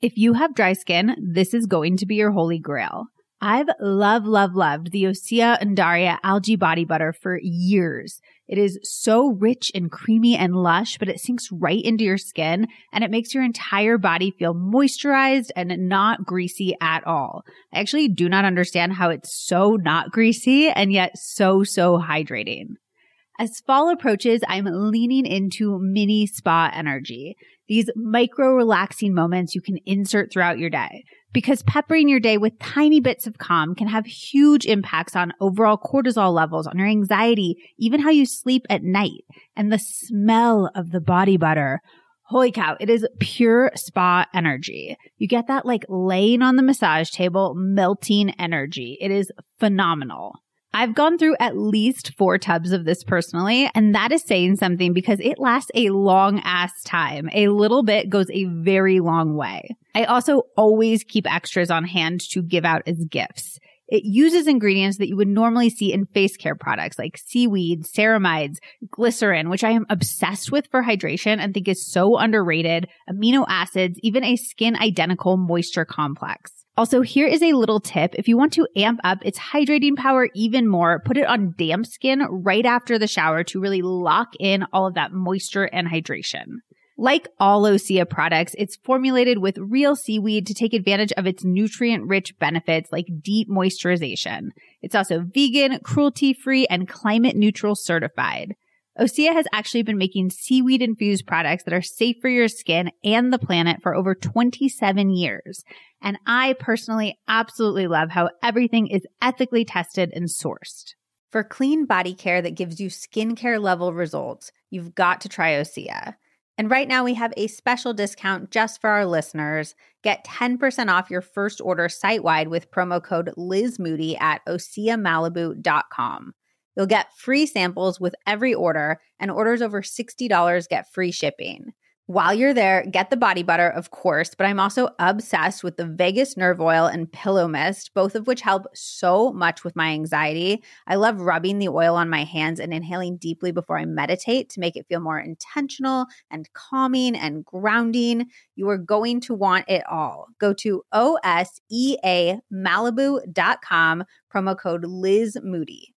If you have dry skin, this is going to be your holy grail. I've loved, loved, loved the Osea Undaria algae body butter for years. It is so rich and creamy and lush, but it sinks right into your skin and it makes your entire body feel moisturized and not greasy at all. I actually do not understand how it's so not greasy and yet so, so hydrating. As fall approaches, I'm leaning into mini spa energy. These micro relaxing moments you can insert throughout your day because peppering your day with tiny bits of calm can have huge impacts on overall cortisol levels, on your anxiety, even how you sleep at night. And the smell of the body butter. Holy cow, it is pure spa energy. You get that like laying on the massage table, melting energy. It is phenomenal. I've gone through at least four tubs of this personally, and that is saying something because it lasts a long ass time. A little bit goes a very long way. I also always keep extras on hand to give out as gifts. It uses ingredients that you would normally see in face care products like seaweed, ceramides, glycerin, which I am obsessed with for hydration and think is so underrated, amino acids, even a skin identical moisture complex. Also, here is a little tip. If you want to amp up its hydrating power even more, put it on damp skin right after the shower to really lock in all of that moisture and hydration. Like all Osea products, it's formulated with real seaweed to take advantage of its nutrient rich benefits like deep moisturization. It's also vegan, cruelty free, and climate neutral certified. Osea has actually been making seaweed infused products that are safe for your skin and the planet for over 27 years. And I personally absolutely love how everything is ethically tested and sourced. For clean body care that gives you skincare level results, you've got to try Osea. And right now we have a special discount just for our listeners. Get 10% off your first order site wide with promo code LizMoody at OseaMalibu.com. You'll get free samples with every order, and orders over $60 get free shipping. While you're there, get the body butter, of course, but I'm also obsessed with the Vagus nerve oil and pillow mist, both of which help so much with my anxiety. I love rubbing the oil on my hands and inhaling deeply before I meditate to make it feel more intentional and calming and grounding. You are going to want it all. Go to OSEAMalibu.com, promo code Liz Moody.